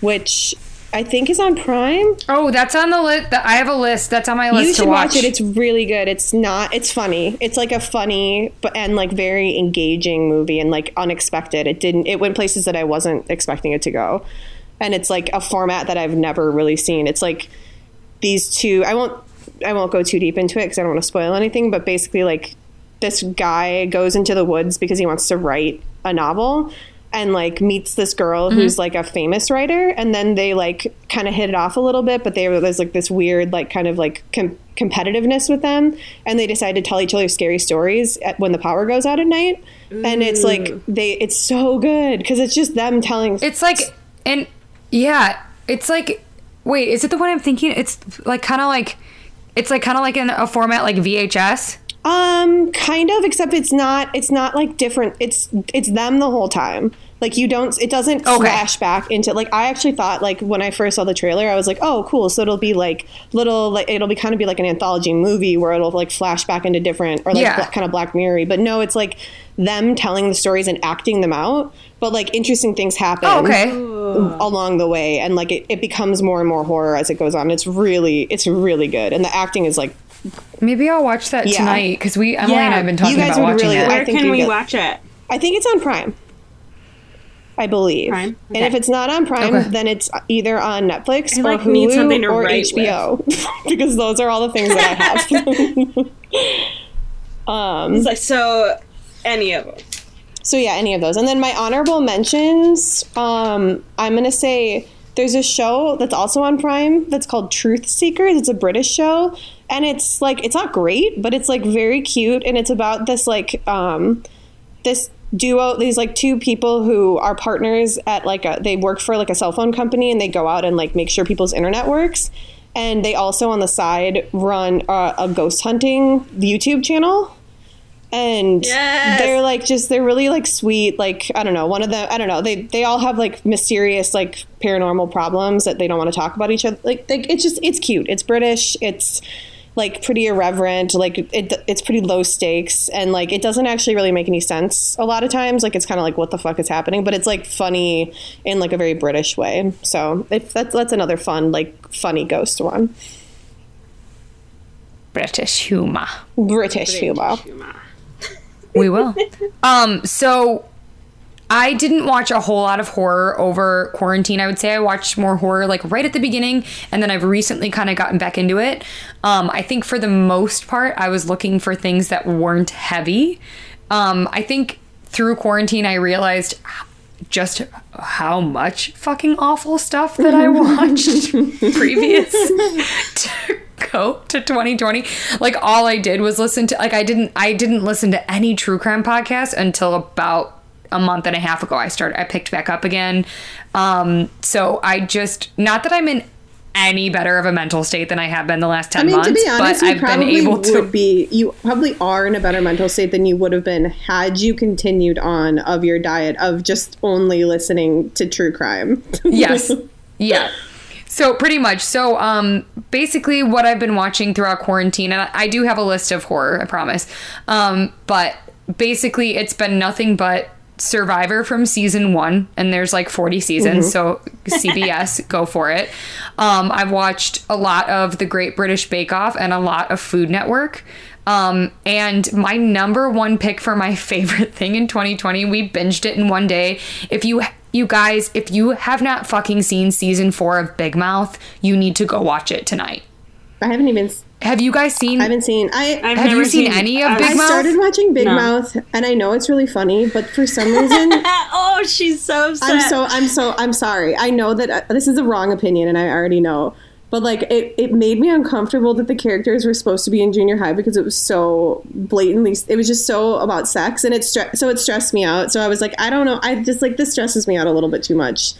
which I think is on Prime. Oh, that's on the list. I have a list. That's on my list you to should watch. watch. it. It's really good. It's not. It's funny. It's like a funny but and like very engaging movie and like unexpected. It didn't. It went places that I wasn't expecting it to go, and it's like a format that I've never really seen. It's like these two. I won't. I won't go too deep into it because I don't want to spoil anything. But basically, like this guy goes into the woods because he wants to write a novel and like meets this girl mm-hmm. who's like a famous writer and then they like kind of hit it off a little bit but they there's like this weird like kind of like com- competitiveness with them and they decide to tell each other scary stories at, when the power goes out at night and it's like they it's so good because it's just them telling It's like, and yeah, it's like, wait, is it the one I'm thinking? It's like kind of like, it's like kind of like in a format like VHS. Um, kind of, except it's not. It's not like different. It's it's them the whole time. Like you don't. It doesn't Okay. flash back into. Like I actually thought, like when I first saw the trailer, I was like, oh, cool. So it'll be like little. Like it'll be kind of be like an anthology movie where it'll like flash back into different or like Yeah. bla- kind of Black Mirror. But no, it's like them telling the stories and acting them out. But like interesting things happen Oh, okay. along the way, and like it, it becomes more and more horror as it goes on. It's really it's really good, and the acting is like Maybe I'll watch that Yeah. tonight because we Emily and I have been you talking guys about watching really it. like- Where think can we get- watch it? I think it's on Prime. I believe. Prime? And if it's not on Prime, Okay. then it's either on Netflix I, or like, Hulu need to or HBO because those are all the things that I have. um, like, so, any of them. so yeah, any of those. And then my honorable mentions, um, I'm gonna say there's a show that's also on Prime that's called Truth Seekers. It's a British show, and it's like it's not great, but it's like very cute, and it's about this like um, this duo these like two people who are partners at like a they work for like a cell phone company and they go out and like make sure people's internet works. And they also on the side run uh, a ghost hunting youtube channel. And Yes. they're like just they're really like sweet. Like i don't know one of them i don't know they they all have like mysterious like paranormal problems that they don't want to talk about each other. Like, like it's just it's cute. It's british. It's like pretty irreverent like it, it's pretty low stakes and like it doesn't actually really make any sense a lot of times like it's kind of like what the fuck is happening but it's like funny in like a very british way so if that's that's another fun like funny ghost one British humor. british humor humor We will. um, so I didn't watch a whole lot of horror over quarantine. I would say I watched more horror like right at the beginning, and then I've recently kind of gotten back into it. Um, I think for the most part, I was looking for things that weren't heavy. Um, I think through quarantine, I realized just how much fucking awful stuff that I watched previous to go to 2020. Like all I did was listen to like I didn't I didn't listen to any true crime podcast until about a month and a half ago. I started I picked back up again. Um so I just not that I'm in any better of a mental state than I have been the last 10 I mean, months, to be honest, but I've been probably able to be. You probably are in a better mental state than you would have been had you continued on of your diet of just only listening to true crime. yes yeah so pretty much so um basically what i've been watching throughout quarantine and i do have a list of horror i promise um but basically it's been nothing but survivor from season one and there's like 40 seasons so cbs go for it um i've watched a lot of the great british bake off and a lot of food network um, and my number one pick for my favorite thing in 2020, we binged it in one day. If you you guys, if you have not fucking seen season four of Big Mouth, you need to go watch it tonight. I haven't even. Have you guys seen? I haven't seen. I I've have you seen, any of Big I Mouth? I started watching Big No. Mouth, and I know it's really funny, but for some reason, oh, she's so upset. I'm so I'm so I'm sorry. I know that uh, this is the wrong opinion, and I already know. But like, it, it made me uncomfortable that the characters were supposed to be in junior high because it was so blatantly. It was just so about sex, and it stre- so it stressed me out. So I was like, I don't know. I just like this stresses me out a little bit too much.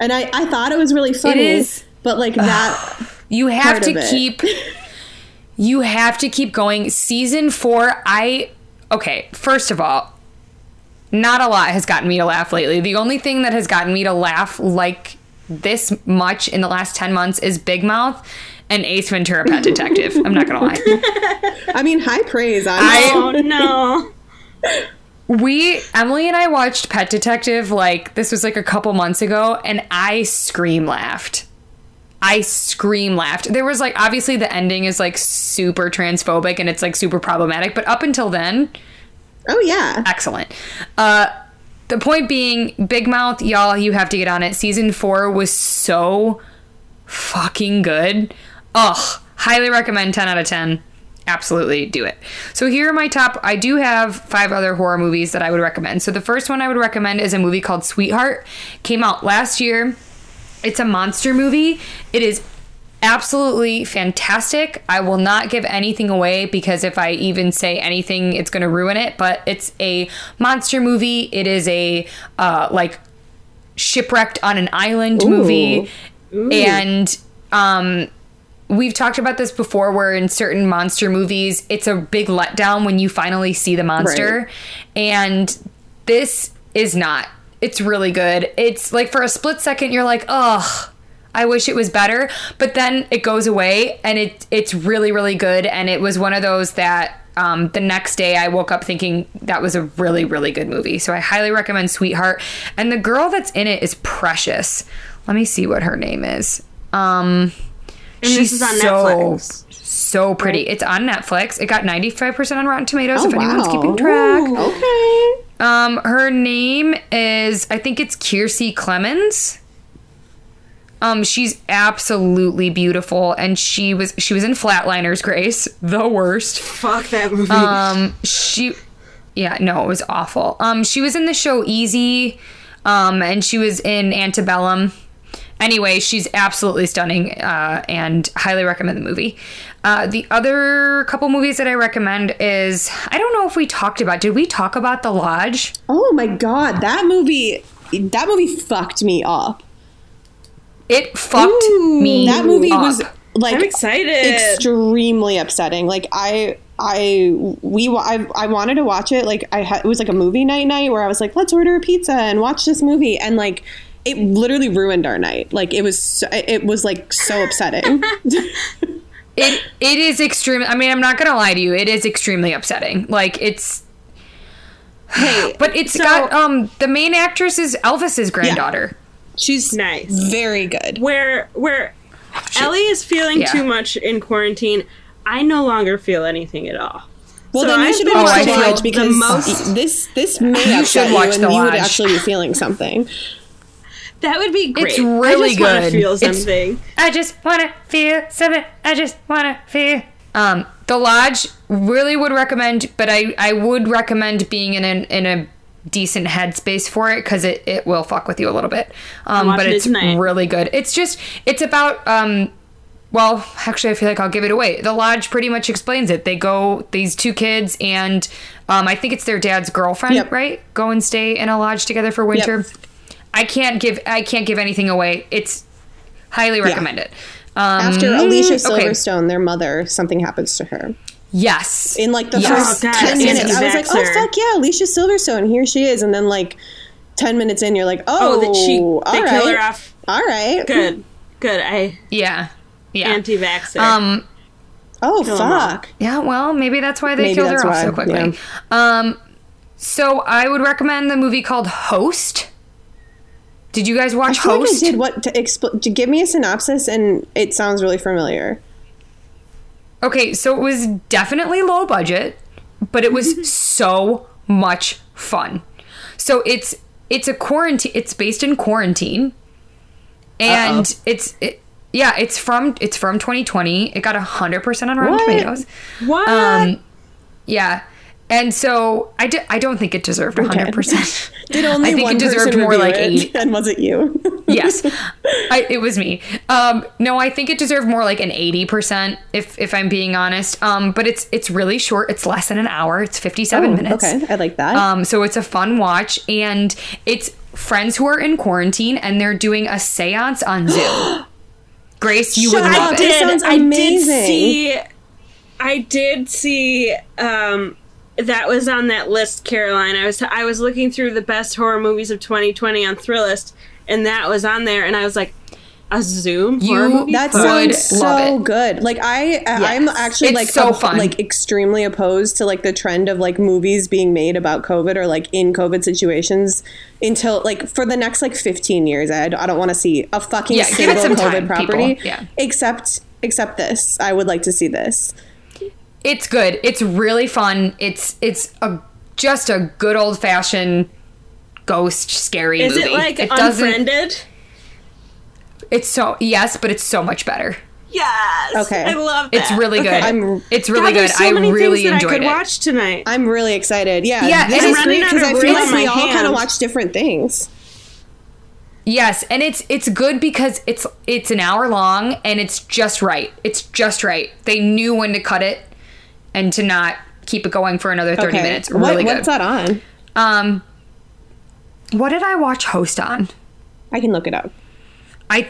And I I thought it was really funny, is- but like that. You have to keep you have to keep going. Season 4, I okay, first of all, not a lot has gotten me to laugh lately. The only thing that has gotten me to laugh like this much in the last 10 months is Big Mouth and Ace Ventura Pet Detective. I'm not going to lie. I mean, high praise. On oh no. We Emily and I watched Pet Detective like this was like a couple months ago and I scream laughed. I scream laughed. There was like obviously the ending is like super transphobic and it's like super problematic, but up until then, oh yeah, excellent. Uh the point being, Big Mouth, y'all, you have to get on it. Season four was so fucking good. Ugh, highly recommend 10 out of 10. Absolutely do it. So here are my top. I do have five other horror movies that I would recommend. So the first one I would recommend is a movie called Sweetheart. Came out last year. It's a monster movie. It is absolutely fantastic. I will not give anything away because if I even say anything, it's going to ruin it. But it's a monster movie. It is a uh, like shipwrecked on an island movie, and um, we've talked about this before. Where in certain monster movies, it's a big letdown when you finally see the monster, Right. and this is not. It's really good. It's like for a split second, you're like, ugh. I wish it was better, but then it goes away and it it's really really good and it was one of those that um, the next day I woke up thinking that was a really really good movie. So I highly recommend Sweetheart and the girl that's in it is precious. Let me see what her name is. Um And on so Netflix. so pretty. It's on Netflix. It got 95% on Rotten Tomatoes Oh, if anyone's wow. keeping track. okay. Um, her name is I think it's Kiersey Clemons. Um, she's absolutely beautiful, and she was she was in Flatliners, Grace, the worst. Fuck that movie. Um, she, yeah, no, it was awful. Um, she was in the show Easy, um, and she was in Antebellum. Anyway, she's absolutely stunning, uh, and highly recommend the movie. Uh, the other couple movies that I recommend is I don't know if we talked about. Did we talk about The Lodge? Oh my god, that movie. That movie fucked me up. It fucked me. That movie up. was like I'm excited. extremely upsetting. Like I, I, we, I, I wanted to watch it. Like I had, it was like a movie night night where I was like, let's order a pizza and watch this movie, and like it literally ruined our night. Like it was, so, it was like so upsetting. It it is extreme. I mean, I'm not gonna lie to you. It is extremely upsetting. Like it's, hey, but it's So- got um the main actress is Elvis's granddaughter. she's Nice. very good. where where Ellie is feeling Yeah. too much in quarantine, I no longer feel anything at all. Well, So then you I've should been watch watching The the Lodge because most- this this may You upset should you, watch and The you would actually be feeling something. That would be great. It's really I just wanna good. feel It's- something. I just wanna feel something. I just wanna feel. Um, The Lodge really would recommend, but I I would recommend being in an in a decent headspace for it because it it will fuck with you a little bit. Um, but it's tonight. really good. It's just it's about um. Well, actually, I feel like I'll give it away. The lodge pretty much explains it. They go, these two kids, and um, I think it's their dad's girlfriend, Yep. right? Go and stay in a lodge together for winter. I can't give I can't give anything away. It's highly recommend it. Um, After Alicia okay. Silverstone, their mother, something happens to her. Yes. in like the Yes. first Oh, God, 10 yes, minutes. I was like, oh, fuck yeah, Alicia Silverstone, here she is. And then like 10 minutes in, you're like, oh, Oh, that she all they right. kill her off. All right. Good, good. I yeah. Yeah. anti-vaxxer. um Oh, Kill 'em fuck. yeah, well, maybe that's why they Maybe killed her that's off why, so quickly. Um so I would recommend the movie called Host. Did you guys I watch feel like I Host? did. What to, expl- to give me a synopsis, and it sounds really familiar. Okay, so it was definitely low budget, but it was so much fun. So it's it's a quarantine. It's based in quarantine, and it's it, Yeah, it's from it's from 2020. It got 100% on Rotten What? Tomatoes. What? Um, yeah. And so I, d- I don't think it deserved 100%. Did only I think one it deserved person more like it, 80. and was it you? yes. I, it was me. Um, no, I think it deserved more like an 80% if if I'm being honest. Um, but it's it's really short. It's less than an hour. It's 57 Oh, minutes. Okay, I like that. Um, so it's a fun watch and it's friends who are in quarantine and they're doing a séance on Zoom. Grace, you would Shut love up. it. This sounds I did see. I did see. Um, that was on that list, Caroline. I was I was looking through the best horror movies of 2020 on Thrillist, and that was on there, and I was like, a Zoom horror You- movie. That sounds so good. Like I, I'm actually It's like so op- fun. like extremely opposed to like the trend of like movies being made about COVID or like in COVID situations until like for the next like 15 years. I, I don't want to see a fucking Yeah, give it single some COVID time, property. people. Yeah. Except except this, I would like to see this. It's good. It's really fun. It's it's a just a good old fashioned ghost scary Is movie. it like doesn't. Unfriended? It's so yes, but it's so much better. Yes. Okay. I love that. It's really good. I'm- it's really God, good. so I many really things that enjoyed I could it. watch tonight. I'm really excited. Yeah, Yeah, this and is it's great running because out I of feel like we my all kind of watch different things. Yes, and it's it's good because it's it's an hour long and it's just right. It's just right. They knew when to cut it and to not keep it going for another 30 Okay, minutes. What- Really good. what's that on? Um what did I watch host on? I can look it up. I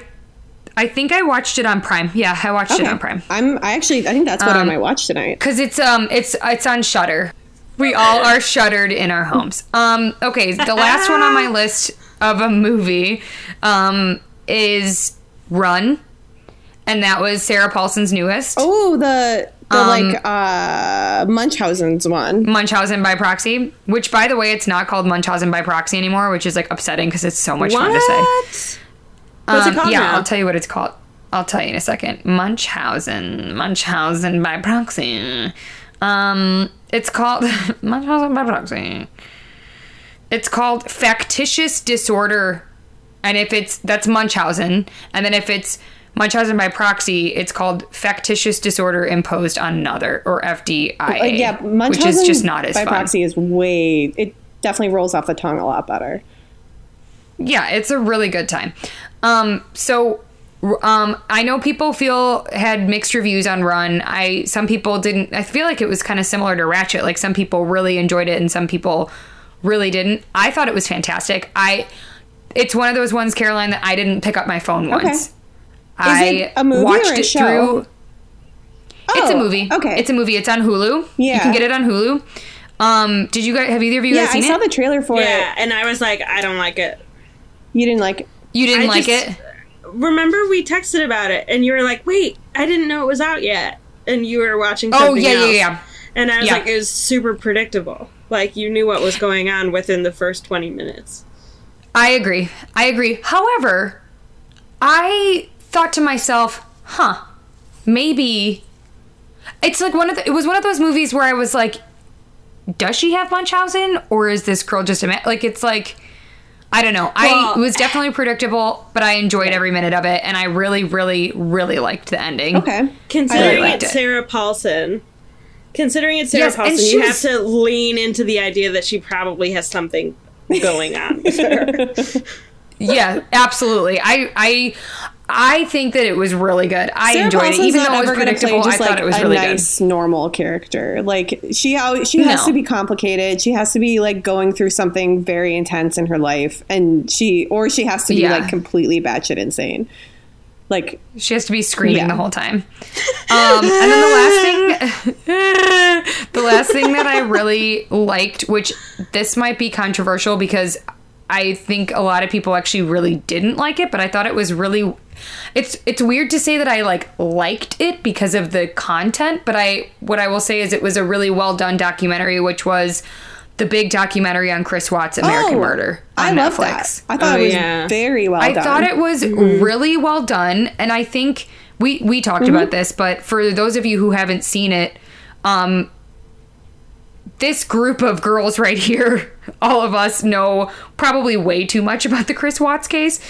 I think I watched it on Prime. Yeah, I watched it on Prime. I'm. I actually. I think that's what I Um, might watch tonight. Cuz it's um it's it's on Shudder. We all are shuttered in our homes. Um okay, the last one on my list of a movie um is Run. And that was Sarah Paulson's newest. Oh, the the Um, like uh Munchausen's one. Munchausen by proxy, which by the way, it's not called Munchausen by proxy anymore, which is like upsetting because it's so much fun to say. What? What's it Um, called yeah, now? I'll tell you what it's called. I'll tell you in a second. Munchausen, Munchausen by proxy. Um, it's called Munchausen by proxy. It's called factitious disorder, and if it's that's Munchausen, and then if it's Munchausen by proxy, it's called factitious disorder imposed on another or FDIA, Uh, yeah, Munchausen which is just not as by fun. proxy is way. It definitely rolls off the tongue a lot better. yeah, it's a really good time. Um, so um, I know people feel had mixed reviews on Run. I some people didn't. I feel like it was kind of similar to Ratchet. Like some people really enjoyed it and some people really didn't. I thought it was fantastic. I it's one of those ones, Caroline, that I didn't pick up my phone once. I it a movie or watched a it show? through. it's a Oh, movie. okay. it's a movie. It's on Hulu. Yeah, you can get it on Hulu. Um, did you guys have either of you Yeah, guys I seen saw it? the trailer for Yeah, it. Yeah, and I was like, I don't like it. You didn't like. it? you didn't I like just- it. Remember we texted about it, and you were like, "Wait, I didn't know it was out yet," and you were watching. Oh Something yeah, yeah, else. yeah. And I was Yeah. like, it was super predictable. Like you knew what was going on within the first twenty minutes. I agree. I agree. However, I thought to myself, huh, maybe it's like one of the, it was one of those movies where I was like, does she have Munchausen or is this girl just a man? Like it's like I don't know. I Well- it was definitely predictable, but I enjoyed every minute of it and I really really really liked the ending. Okay. Considering liked it's it. Sarah Paulson, considering it's Sarah Yes, Paulson, she you was- have to lean into the idea that she probably has something going on with her. Yeah, absolutely. I I I think that it was really good. I Sarah enjoyed Paulson's it even though it was predictable. play I just thought like it was a really nice normal character. Like she she has No. to be complicated. She has to be like going through something very intense in her life, and she or she has to be Yeah. like completely batshit insane. Like. She has to be screaming Yeah. the whole time. Um, and then the last thing, the last thing that I really liked, which this might be controversial because I think a lot of people actually really didn't like it, but I thought it was really. It's it's weird to say that I like liked it because of the content, but I what I will say is it was a really well done documentary, which was the big documentary on Chris Watts' American oh, Murder I on love Netflix. that. I thought Oh, it was yeah. very well I done. thought it was Mm-hmm. really well done, and I think we we talked about this, but for those of you who haven't seen it, um, this group of girls right here, all of us know probably way too much about the Chris Watts case.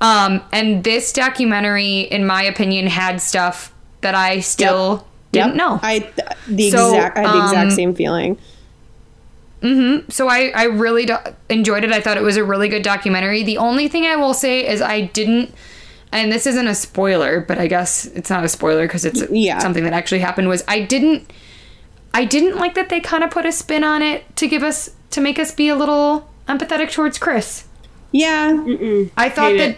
Um, and this documentary, in my opinion, had stuff that I still didn't Yep. know. I the So, exact I had the exact um, same feeling. so I, I really do- enjoyed it. I thought it was a really good documentary. The only thing I will say is I didn't, and this isn't a spoiler, but I guess it's not a spoiler because it's Yeah. something that actually happened. Was I didn't, I didn't like that they kind of put a spin on it to give us to make us be a little empathetic towards Chris. Yeah. I thought Hate that,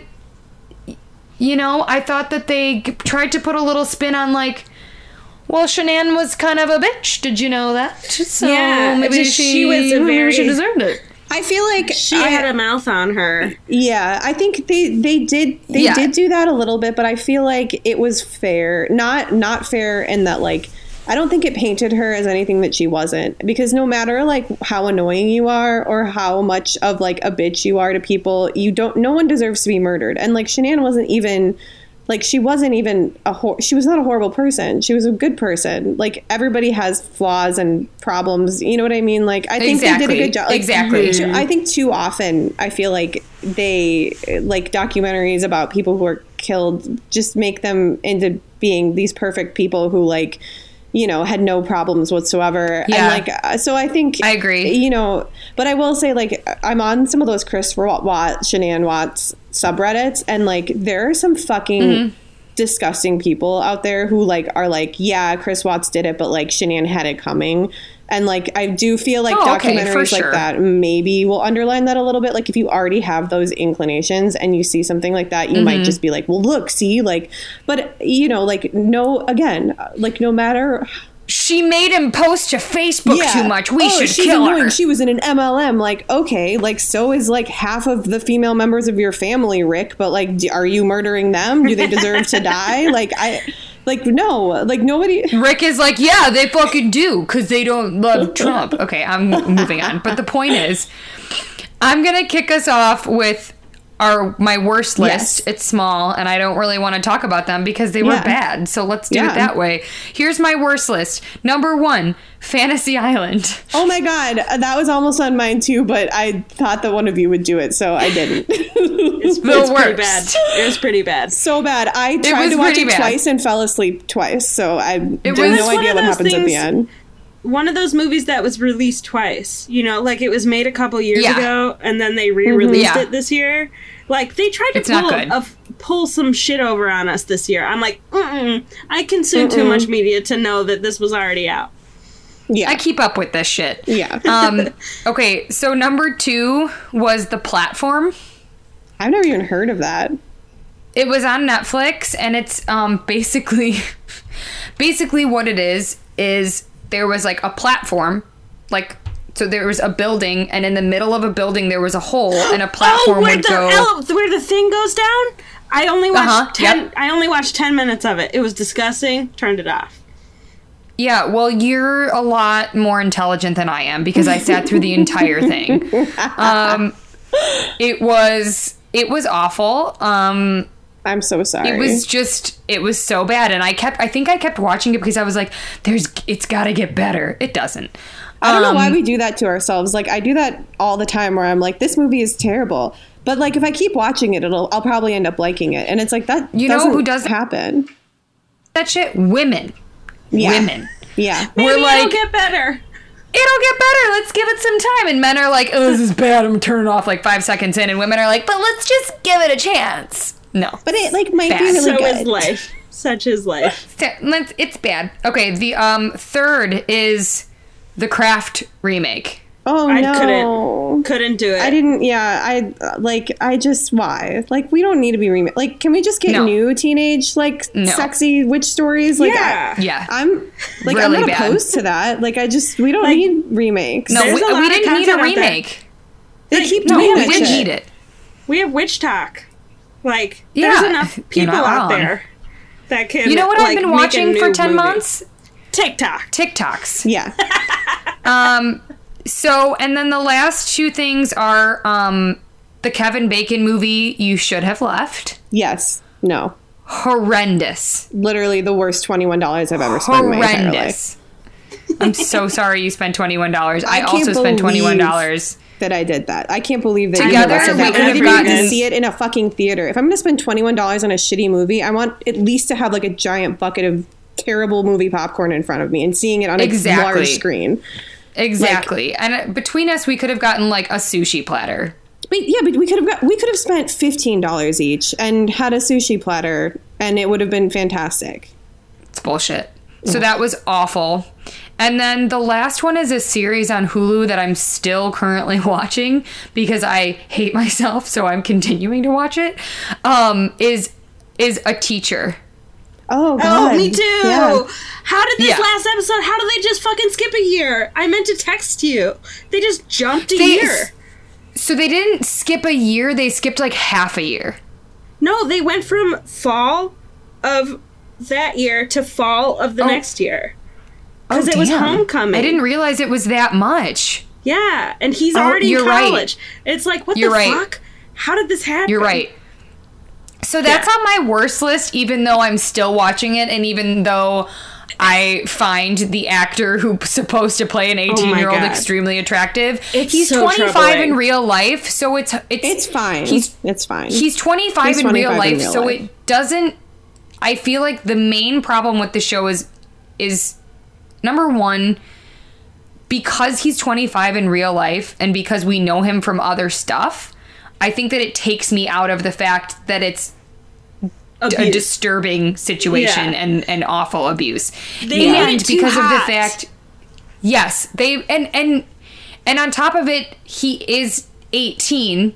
it. you know, I thought that they g- tried to put a little spin on like. Well, Shanann was kind of a bitch. Did you know that? So Yeah, maybe she, she was a maybe very- she deserved it. I feel like She I, had a mouth on her. Yeah, I think they they did they Yeah. did do that a little bit, but I feel like it was fair. Not not fair in that like I don't think it painted her as anything that she wasn't because no matter like how annoying you are or how much of like a bitch you are to people, you don't no one deserves to be murdered. And like Shanann wasn't even like she wasn't even a hor- she was not a horrible person. She was a good person. Like everybody has flaws and problems. You know what I mean? Like I think they did a good job. Like, Exactly. too- I think too often I feel like they like documentaries about people who are killed just make them into being these perfect people who like you know had no problems whatsoever Yeah. and like uh, so I think I agree. you know but I will say like I'm on some of those Chris Watt, Watt Shanann Watts subreddits and like there are some fucking Mm-hmm. disgusting people out there who like are like yeah Chris Watts did it but like Shanann had it coming and like I do feel like Oh, documentaries for like sure. that maybe will underline that a little bit like if you already have those inclinations and you see something like that you Mm-hmm. might just be like well look see like but you know like no again like no matter She made him post to Facebook too much. We oh, should she's kill annoying. her. She was in an MLM. Like, okay, like so is like half of the female members of your family, Rick. But like, are you murdering them? Do they deserve to die? Like, I, like no, like nobody. Rick is like, yeah, they fucking do because they don't love Trump. Okay, I'm moving on. But the point is, I'm gonna kick us off with our my worst list. Yes. It's small, and I don't really want to talk about them because they were Yeah. bad. So let's do Yeah. it that way. Here's my worst list. Number one, Fantasy Island. Oh my god, uh, that was almost on mine too. But I thought that one of you would do it, so I didn't. It's, The it's pretty bad. It was pretty bad. so bad. I tried to watch it bad. twice and fell asleep twice. So I have no idea what those happens at the end. One of those movies that was released twice. You know, like it was made a couple years Yeah. ago and then they re-released Yeah. it this year. Like they tried to It's pull a, pull some shit over on us this year. I'm like, Mm-mm, I consume too much media to know that this was already out. Yeah, I keep up with this shit. yeah. Um, okay, so number two was the platform. I've never even heard of that. It was on Netflix, and it's um basically, basically what it is is there was like a platform, like so there was a building, and in the middle of a building there was a hole, and a platform oh, where would the go. ele- where the thing goes down? I only watched Uh-huh, ten. yep. I only watched ten minutes of it. It was disgusting. Turned it off. Yeah, well, you're a lot more intelligent than I am because I sat through the entire thing. Um, it was it was awful. Um, I'm so sorry. It was just it was so bad and I kept I think I kept watching it because I was like there's it's got to get better. It doesn't. I don't know Um, why we do that to ourselves. Like I do that all the time where I'm like, this movie is terrible. But like if I keep watching it, it'll I'll probably end up liking it. And it's like that You know doesn't who does- happen. That shit women. Yeah. Women. Yeah. Maybe We're it'll like get better. it'll get better. Let's give it some time. And men are like, oh, this is bad. I'm turning off like five seconds in. And women are like, but let's just give it a chance. No. But it like might be Bad. really So good. is life. Such is life. It's- Let's, it's bad. Okay, the um third is the Craft remake. Oh I no. couldn't. Couldn't do it. I didn't. Yeah, I like. I just why? Like, we don't need to be remake. Like, can we just get No. new teenage like No. sexy witch stories? Like, Yeah. I, Yeah. I'm like I'm Really not bad. opposed to that. Like, I just we don't Like- need remakes. No, There's we, a lot we of didn't need a out there. remake. they keep No, doing we that didn't shit. need it. We have witch talk. Like Yeah, there's enough you're people not out wrong. there that can. You know what like, I've been make a watching for 10 movie. months? TikTok. TikToks. Yeah. Um so and then the last two things are um the Kevin Bacon movie You Should Have Left. yes. No. Horrendous. Literally the worst twenty one dollars I've ever spent entire life. Horrendous. I'm so sorry you spent twenty one dollars. I, I also spent $21 that I did that. I can't believe that Together, you said we that. could have didn't even gotten- to see it in a fucking theater. If I'm going to spend twenty one dollars on a shitty movie, I want at least to have like a giant bucket of terrible movie popcorn in front of me and seeing it on a Exactly. large screen. Exactly. and uh, between us, we could have gotten like a sushi platter. But yeah, but we could have got we could have spent fifteen dollars each and had a sushi platter, and it would have been fantastic. It's bullshit. So that was awful. And then the last one is a series on Hulu that I'm still currently watching because I hate myself, so I'm continuing to watch it. Um, is is a teacher. Oh God. Oh, me too. Yeah. How did this Yeah. last episode? How did they just fucking skip a year? I meant to text you. They just jumped a They- year. So they didn't skip a year; they skipped like half a year. No, they went from fall of that year to fall of the Oh. next year. Oh, because it was Damn. homecoming. I didn't realize it was that much. Yeah, and he's Oh, already in you're right. college. It's like, what You're the right. fuck? How did this happen? You're right. So that's Yeah. on my worst list, even though I'm still watching it, and even though I find the actor who's supposed to play an 18 year old extremely attractive. It's he's so 25 troubling. in real life, so it's it's It's fine. He's it's fine. he's 25 He's in real 25 in life, real so life. it doesn't. I feel like the main problem with the show is is number one because he's 25 in real life and because we know him from other stuff. I think that it takes me out of the fact that it's a disturbing situation Yeah. and, and awful abuse. They and because of the fact Yes, they and and and on top of it, he is 18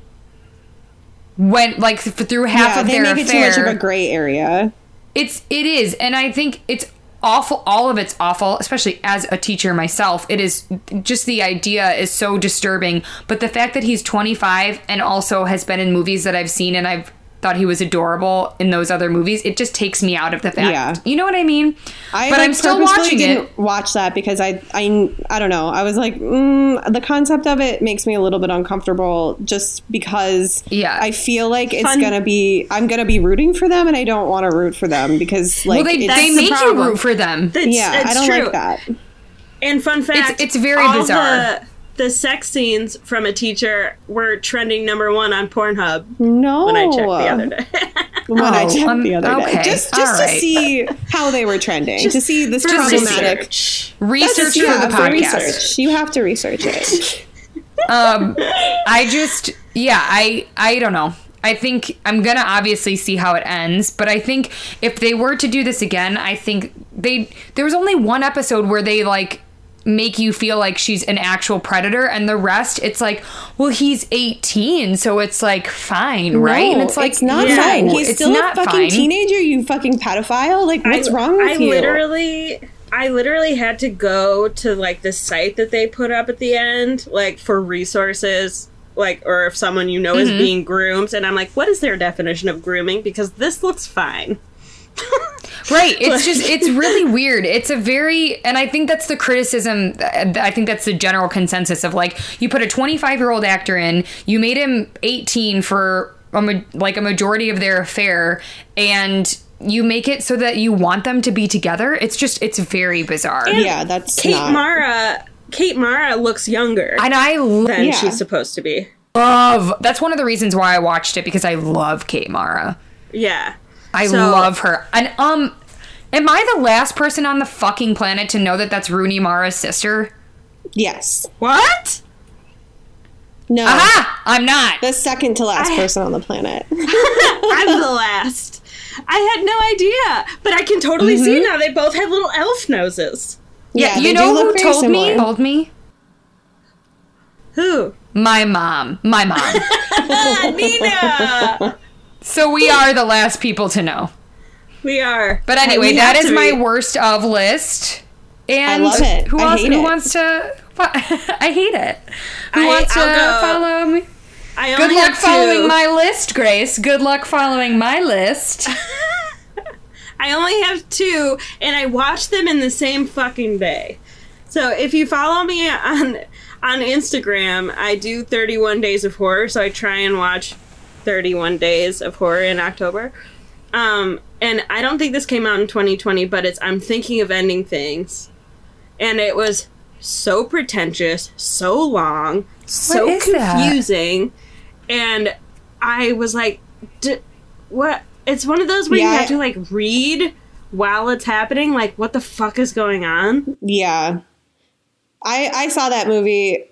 when like th- through half yeah, of they their make it too much of a gray area. It's it is, and I think it's awful. All of it's awful, especially as a teacher myself. It is just the idea is so disturbing. But the fact that he's 25 and also has been in movies that I've seen and I've thought he was adorable in those other movies, it just takes me out of the fact. Yeah. You know what I mean? I but like, I'm still purposefully watching didn't it. Watch that because I I I don't know. I was like, mm, the concept of it makes me a little bit uncomfortable, just because. Yeah. I feel like it's Fun- gonna be. I'm gonna be rooting for them, and I don't want to root for them because like Well, they, it's, they the make you root for them. It's, yeah, it's I don't true. like that. And fun fact, it's very all bizarre. The, the sex scenes from a teacher were trending number one on Pornhub No, when I checked the other day. when I Oh, checked um, the other okay, day, just all just to right. see how they were trending, to see this For problematic. research. Research for the podcast. research. You have to research it. um i just yeah i i don't know i think i'm gonna obviously see how it ends but i think if they were to do this again i think they there was only one episode where they like make you feel like she's an actual predator and the rest it's like well he's 18 so it's like fine right and it's like it's not yeah, fine. He's it's still not a fucking fine. teenager. You fucking pedophile. Like, what's I, wrong with I you? literally I literally had to go to like the site that they put up at the end, like for resources, like or if someone you know is Mm-hmm. being groomed, and I'm like, what is their definition of grooming? Because this looks fine. Right. It's just, it's really weird. It's a very, and I think that's the criticism. I think that's the general consensus of like, you put a 25 year old actor in, you made him 18 for a, like a majority of their affair, and you make it so that you want them to be together. It's just, it's very bizarre. yeah, that's Kate not. Mara Kate Mara looks younger and I than Yeah. she's supposed to be. love, that's one of the reasons why I watched it because I love Kate Mara. Yeah. I So- love her. And, um, am I the last person on the fucking planet to know that that's Rooney Mara's sister? yes. What? No. Aha! I'm not. The second to last I- person on the planet. I'm the last. I had no idea, but I can totally see now. They both have little elf noses. Yeah, they you know who very told me? Told me? Who? My mom. My mom. Nina. So we are the last people to know. We are. But anyway, that is to my worst of list. And love it. who I else hate who it. wants to I hate it. Who I- wants to I'll go. follow me? I Good only luck have following two. my list, Grace. Good luck following my list. I only have two, and I watch them in the same fucking day. So if you follow me on on Instagram, I do 31 days of horror. So I try and watch 31 days of horror in October. Um, and I don't think this came out in 2020, but it's I'm thinking of ending things. and it was so pretentious, so long, so is that? confusing, and I was like, D- "What?" It's one of those where you have to like read while it's happening. Like, what the fuck is going on? Yeah. I I saw that movie.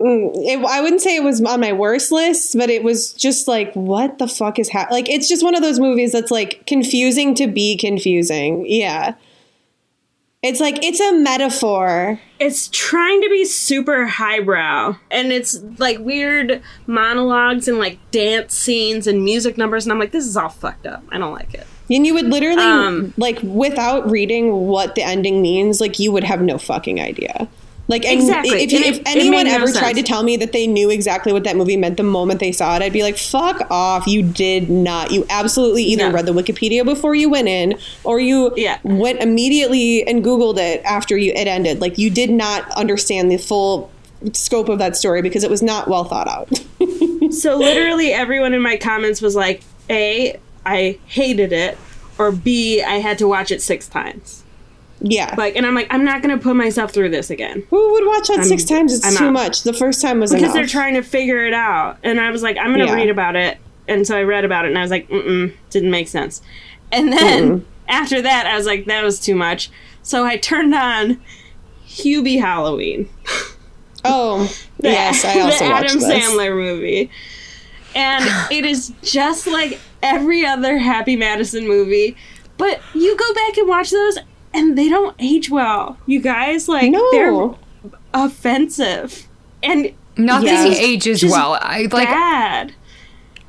Mm, It, I wouldn't say it was on my worst list, but it was just like, what the fuck is happening? Like, it's just one of those movies that's like confusing to be confusing. Yeah. It's like, it's a metaphor. It's trying to be super highbrow, and it's like weird monologues and like dance scenes and music numbers, and I'm like, this is all fucked up. I don't like it. And you would literally, Um, like, without reading what the ending means, like, you would have no fucking idea. Like, Exactly. if, if it anyone no ever sense. tried to tell me that they knew exactly what that movie meant the moment they saw it, I'd be like, fuck off. You did not. You absolutely either No. read the Wikipedia before you went in, or you Yeah. went immediately and Googled it after you it ended. Like, you did not understand the full scope of that story because it was not well thought out. So literally everyone in my comments was like, A, I hated it, or B, I had to watch it six times. Yeah. Like, and I'm like, I'm not gonna put myself through this again. Who would watch that 6 times? It's I'm too out. much. The first time was Because enough. they're trying to figure it out. And I was like, I'm gonna Yeah. read about it. And so I read about it and I was like, mm-mm, didn't make sense. And then after that, I was like, that was too much. So I turned on Hubie Halloween. Oh, the- yes, I also the watched Adam this. Sandler movie. And it is just like every other Happy Madison movie, but you go back and watch those and they don't age well. You guys like No, they're offensive and Nothing Yeah. ages Just well. I like bad.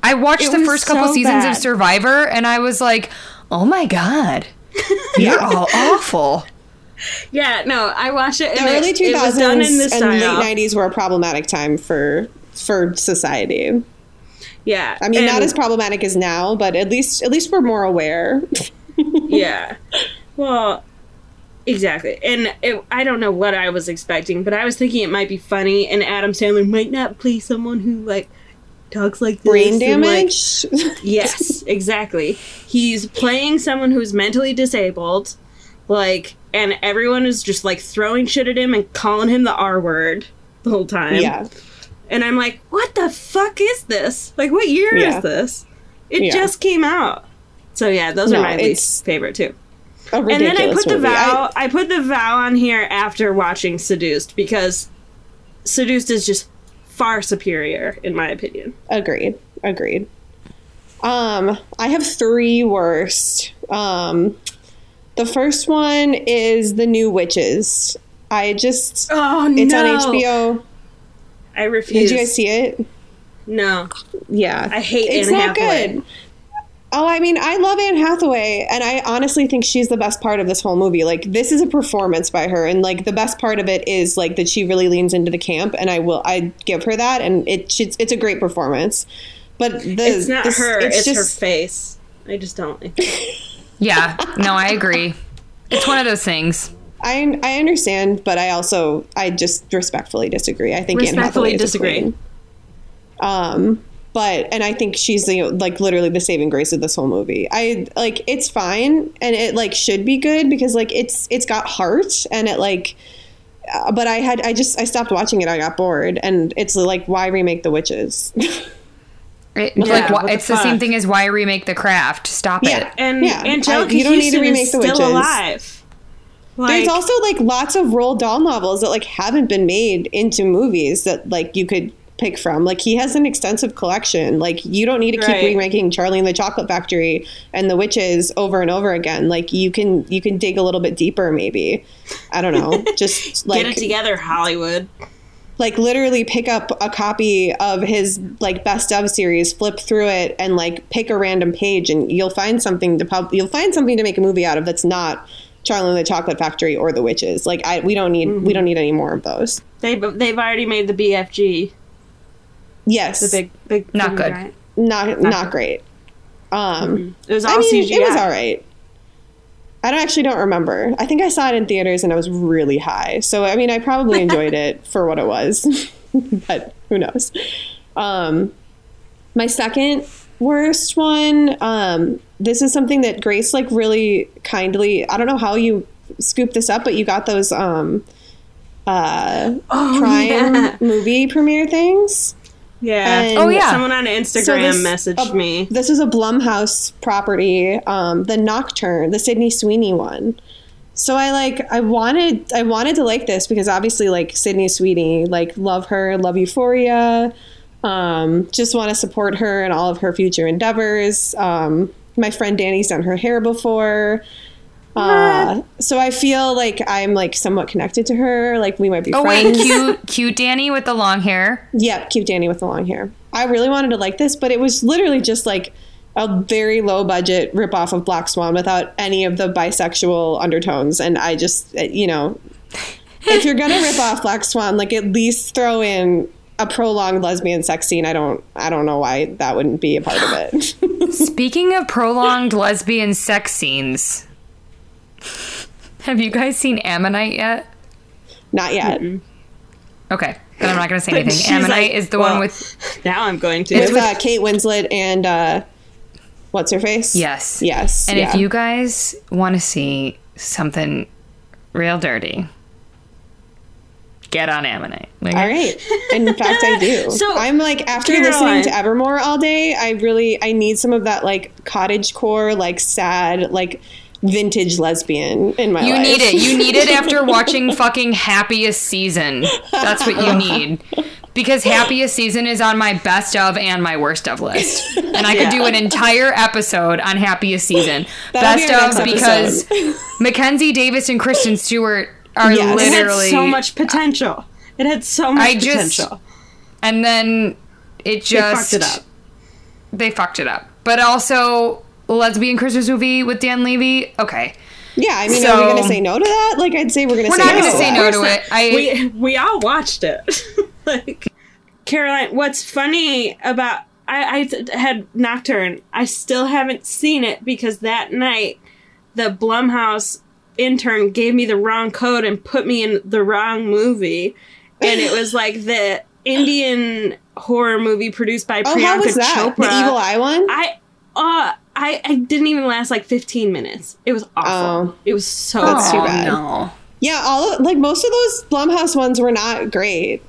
I watched It the first couple so seasons bad. of Survivor and I was like, "Oh my god. You're all awful." Yeah, no, I watched it. In the early it, two it was done and in this late style. nineties were a problematic time for for society. Yeah, I mean, not as problematic as now, but at least at least we're more aware. yeah. Well, exactly. And it, I don't know what I was expecting, but I was thinking it might be funny, and Adam Sandler might not play someone who like talks like this Brain and, like- damage. yes, exactly. He's playing someone who's mentally disabled, like, and everyone is just like throwing shit at him and calling him the R word the whole time. yeah, And I'm like, what the fuck is this? Like, what year Yeah. is this? It Yeah. just came out. So yeah, those No, are my least favorite too. And then I put the vow. I, put the vow on here after watching Seduced because Seduced is just far superior in my opinion. Agreed. Agreed. Um, I have three worst. Um, the first one is the New Witches. I just Oh it's no! on HBO. I refuse. Did you guys see it? No, Yeah, I hate it's Anne not Hathaway. good. Oh, I mean, I love Anne Hathaway, and I honestly think she's the best part of this whole movie. Like, this is a performance by her, and like the best part of it is like that she really leans into the camp, and I will, I give her that, and it, it's, it's a great performance. But the, It's not this- her. It's, her just- face. I just don't. like. Yeah. No, I agree. It's one of those things. I I understand, but I also I just respectfully disagree. I think Anne Respectfully Hathaway is a disagree. queen. Um, but and I think she's the like literally the saving grace of this whole movie. I like it's fine and it like should be good because like it's it's got heart and it like. Uh, but I had I just I stopped watching it. I got bored, and it's like why remake the witches? It, Yeah, like what wh- the it's the same thing as why remake the craft. Stop Yeah. it. And Yeah, Anjelica I- you don't need to remake is The still Witches. alive. Like, There's also like lots of Roald Dahl novels that like haven't been made into movies that like you could pick from. Like he has an extensive collection. Like you don't need to keep Right. remaking Charlie and the Chocolate Factory and The Witches over and over again. Like you can you can dig a little bit deeper maybe. I don't know. Just like get it together, Hollywood. like literally pick up a copy of his like best of series, flip through it, and like pick a random page, and you'll find something to pub- you'll find something to make a movie out of that's not Charlie and the Chocolate Factory or The Witches. Like I we don't need Mm-hmm. we don't need any more of those. They they've already made the BFG, Yes, the big big Not good. giant. not not great. Um, It was all I mean, CGI. it was all right. I don't actually don't remember. I think I saw it in theaters and I was really high. So I mean, I probably enjoyed it for what it was, but who knows? Um, my second worst one. Um, this is something that Grace like really kindly. I don't know how you scoop this up, but you got those um, uh, Oh, Prime yeah. movie premiere things. Yeah. And- Oh, yeah. Someone on Instagram So this- messaged uh, me. This is a Blumhouse property, um, the Nocturne, the Sydney Sweeney one. So I like I wanted I wanted to like this because obviously like Sydney Sweeney, like love her, love Euphoria, um, just want to support her and all of her future endeavors. Um, my friend Danny's done her hair before. Uh, so I feel like I'm like somewhat connected to her. Like we might be Oh friends. wait, cute, cute Danny with the long hair. Yep, cute Danny with the long hair. I really wanted to like this, but it was literally just like a very low budget ripoff of Black Swan without any of the bisexual undertones. And I just, uh, you know, if you're gonna rip off Black Swan, like at least throw in a prolonged lesbian sex scene. I don't, I don't know why that wouldn't be a part of it. Speaking of prolonged lesbian sex scenes, have you guys seen Ammonite yet? Not yet. Okay, then I'm not going to say anything. She's Ammonite like, is the well, one with Now I'm going to. It's uh, Kate Winslet and uh, what's her face? yes, yes. And yeah. if you guys want to see something real dirty, get on Ammonite. Like, All right. In fact, I do. So, I'm like after Caroline- listening to Evermore all day, I really I need some of that like cottage core, like sad, like vintage lesbian in my You life. need it. You need it after watching fucking Happiest Season. That's what you need. Because Happiest Season is on my best of and my worst of list. And I could do an entire episode on Happiest Season. That'll best our of because. Mackenzie Davis and Kristen Stewart are Yes. it had literally so much potential. It had so much I just- potential. and then it just They fucked it up. They fucked it up. But also lesbian Christmas movie with Dan Levy. Okay. Yeah, I mean, are So- we gonna say no to that? Like I'd say we're gonna We're say not no. gonna say no that. to it. I we we all watched it. like Caroline, what's funny about I, I had Nocturne. I still haven't seen it because that night the Blumhouse intern gave me the wrong code and put me in the wrong movie, and it was like the Indian horror movie produced by Oh, Priyanka how was that? Chopra. The Evil Eye one? I uh I I didn't even last like 15 minutes. It was awful. Oh. it was so That's too bad. bad. no. yeah, all of, like most of those Blumhouse ones were not great.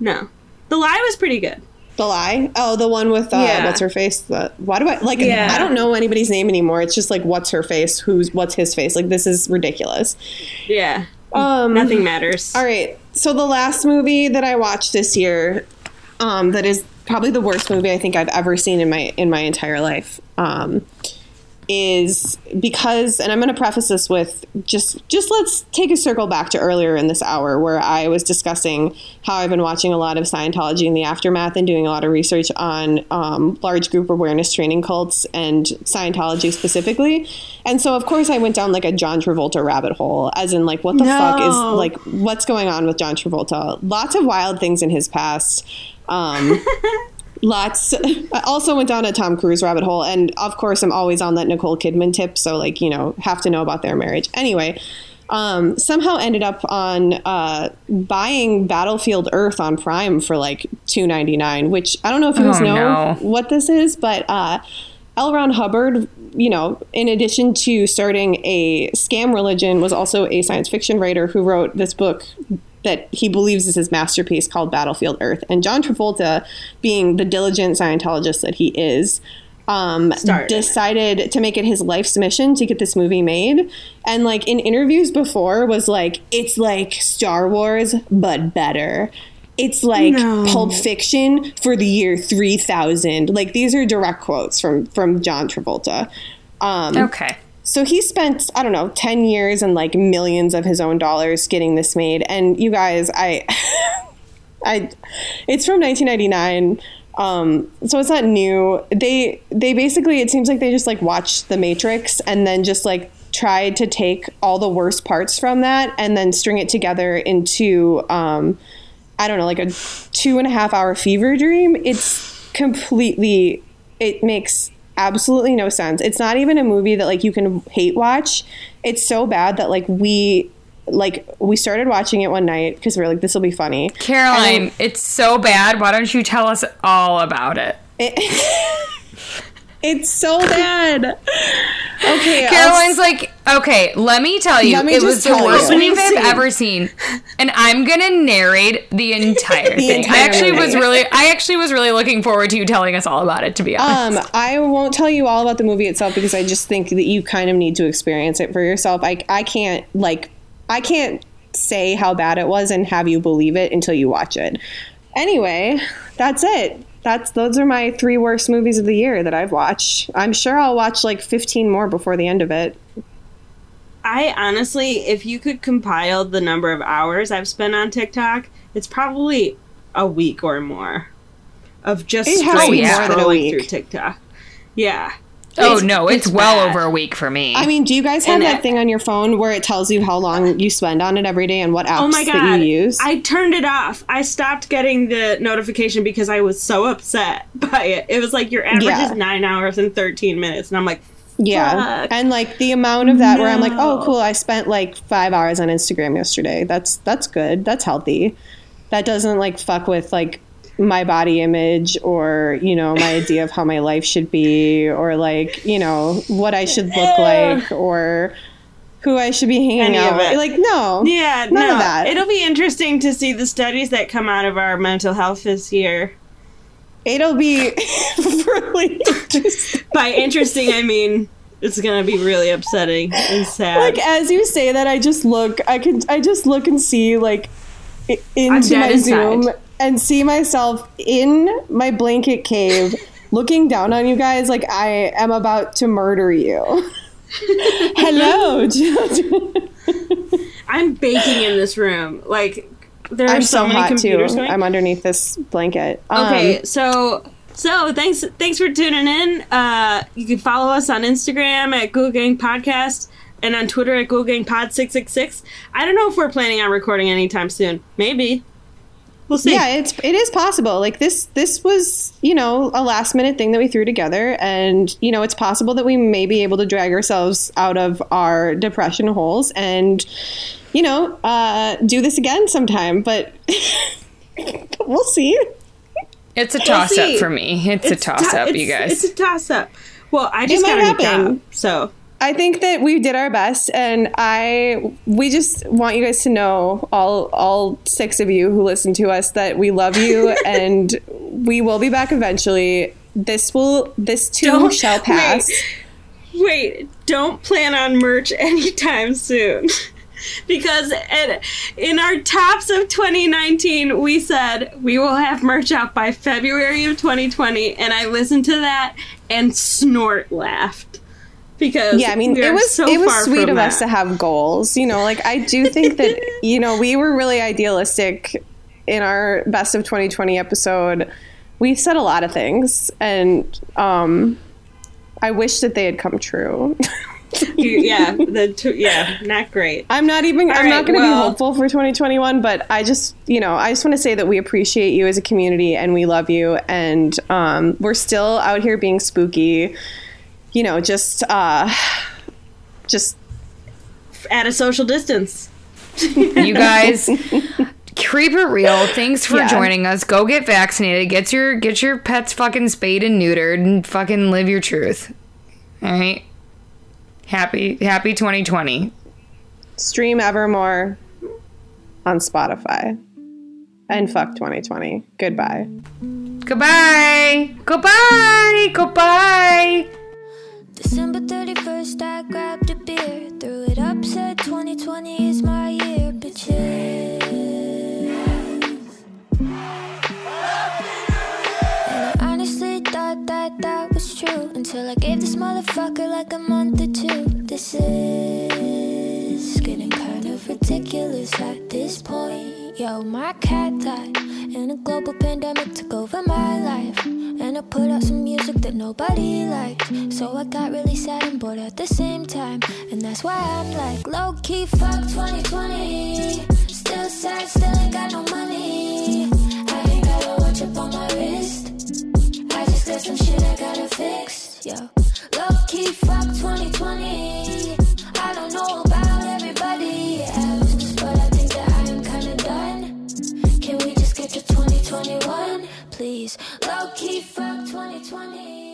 No. The lie was pretty good. The lie? Oh, the one with uh, Yeah. what's her face? The why do I like? Yeah. I don't know anybody's name anymore. It's just like what's her face? Who's what's his face? Like this is ridiculous. Yeah. Um, Nothing matters. All right. So the last movie that I watched this year, um, that is probably the worst movie I think I've ever seen in my in my entire life, um, is because, and I'm going to preface this with just just let's take a circle back to earlier in this hour where I was discussing how I've been watching a lot of Scientology in the aftermath and doing a lot of research on um, large group awareness training cults and Scientology specifically. And so, of course, I went down like a John Travolta rabbit hole, as in like what the fuck is like what's going on with John Travolta? Lots of wild things in his past. Um, lots. I also went down a Tom Cruise rabbit hole, and of course, I'm always on that Nicole Kidman tip. So, like, you know, have to know about their marriage. Anyway, um, somehow ended up on uh, buying Battlefield Earth on Prime for like two ninety nine, which I don't know if you guys Oh, know no. what this is, but uh, L. Ron Hubbard, you know, in addition to starting a scam religion, was also a science fiction writer who wrote this book that he believes is his masterpiece called Battlefield Earth. And John Travolta, being the diligent Scientologist that he is, um, decided to make it his life's mission to get this movie made. And like in interviews before, was like, it's like Star Wars, but better. It's like No. Pulp Fiction for the year 3000. Like these are direct quotes from from John Travolta. Um, Okay. So he spent, I don't know, 10 years and like millions of his own dollars getting this made. And you guys, I, I, it's from 1999. Um, so it's not new. They, they basically, it seems like they just like watched The Matrix and then just like tried to take all the worst parts from that and then string it together into, um, I don't know, like a two and a half hour fever dream. It's completely, it makes absolutely no sense. It's not even a movie that like you can hate watch. It's so bad that like we, like we started watching it one night because we are like, this will be funny. Caroline, it's so bad. Why don't you tell us all about it? It, It's so bad. Okay, I'll Caroline's like, okay, let me tell you, me it was the worst you. movie I've ever seen, and I'm gonna narrate the entire thing. entire I actually was really, I actually was really looking forward to you telling us all about it. To be honest, Um, I won't tell you all about the movie itself because I just think that you kind of need to experience it for yourself. I I can't like I can't say how bad it was and have you believe it until you watch it. Anyway, that's it. That's those are my three worst movies of the year that I've watched. I'm sure I'll watch like 15 more before the end of it. I honestly, if you could compile the number of hours I've spent on TikTok, it's probably a week or more of just It has to straight more than a scrolling week. through TikTok. Yeah. Oh it's- no, it's, it's well bad. over a week for me. I mean, do you guys have And that it- thing on your phone where it tells you how long you spend on it every day and what oh apps Oh my that you use? I turned it off. I stopped getting the notification because I was so upset by it. It was like your average Yeah. is nine hours and thirteen minutes, and I'm like, Yeah. Fuck. And like the amount of that where I'm like, oh cool, I spent like five hours on Instagram yesterday. That's that's good. That's healthy. That doesn't like fuck with like my body image or, you know, my idea of how my life should be or like, you know, what I should look like or who I should be hanging Any out with. Like, no. yeah, None no. of that. It'll be interesting to see the studies that come out of our mental health this year. It'll be really just By interesting, I mean it's gonna be really upsetting and sad. like as you say that I just look I can I just look and see like into my inside. zoom and see myself in my blanket cave looking down on you guys like I am about to murder you. Hello. I'm baking in this room. Like there are I'm so, so many hot too. computers going. I'm underneath this blanket. Um, Okay, so so thanks thanks for tuning in. Uh, you can follow us on Instagram at Ghoul Gang Podcast and on Twitter at Ghoul Gang Pod six six six. I don't know if we're planning on recording anytime soon. Maybe we'll see. yeah, it's it is possible. Like this this was, you know, a last minute thing that we threw together and, you know, it's possible that we may be able to drag ourselves out of our depression holes and you know, uh do this again sometime, but we'll see. it's a toss up for me. It's, a toss to- up, you guys. It's a toss up. Well, I just might got a new happen. job, so I think that we did our best and I we just want you guys to know all all six of you who listen to us that we love you and we will be back eventually. This will this too Don't- shall pass. Wait, wait, don't plan on merch anytime soon. because at, in our tops of 2019, we said we will have merch out by February of 2020. And I listened to that and snort laughed. Because Yeah, I mean, it was so it was sweet of us to have goals. You know, like I do think that you know we were really idealistic in our best of 2020 episode. We said a lot of things, and um, I wish that they had come true. yeah, the two, yeah, not great. I'm not even. I'm right, not going to well- be hopeful for 2021, but I just, you know, I just want to say that we appreciate you as a community and we love you, and um, we're still out here being spooky. You know, just, uh, just At a social distance. you guys keep it real thanks for Yeah. joining us go get vaccinated get your get your pets fucking spayed and neutered and fucking live your truth all right happy happy 2020 stream Evermore on Spotify. And fuck 2020. Goodbye. goodbye goodbye goodbye December 31st, I grabbed a beer, threw it up, said 2020 is my year, bitches. And I honestly thought that that was true until I gave this motherfucker like a month or two. This is getting kind of ridiculous at this point. Yo, my cat died, and a global pandemic took over my life. And I put out some music that nobody liked. So I got really sad and bored at the same time. And that's why I'm like, low key, fuck 2020. Still sad, still ain't got no money. I ain't got a watch up on my wrist. I just got some shit I gotta fix. Yo, low key, fuck 2020. I don't know about everybody else, but I think that I am kinda done. Can we just get to 2021, please? Low key, fuck 2020.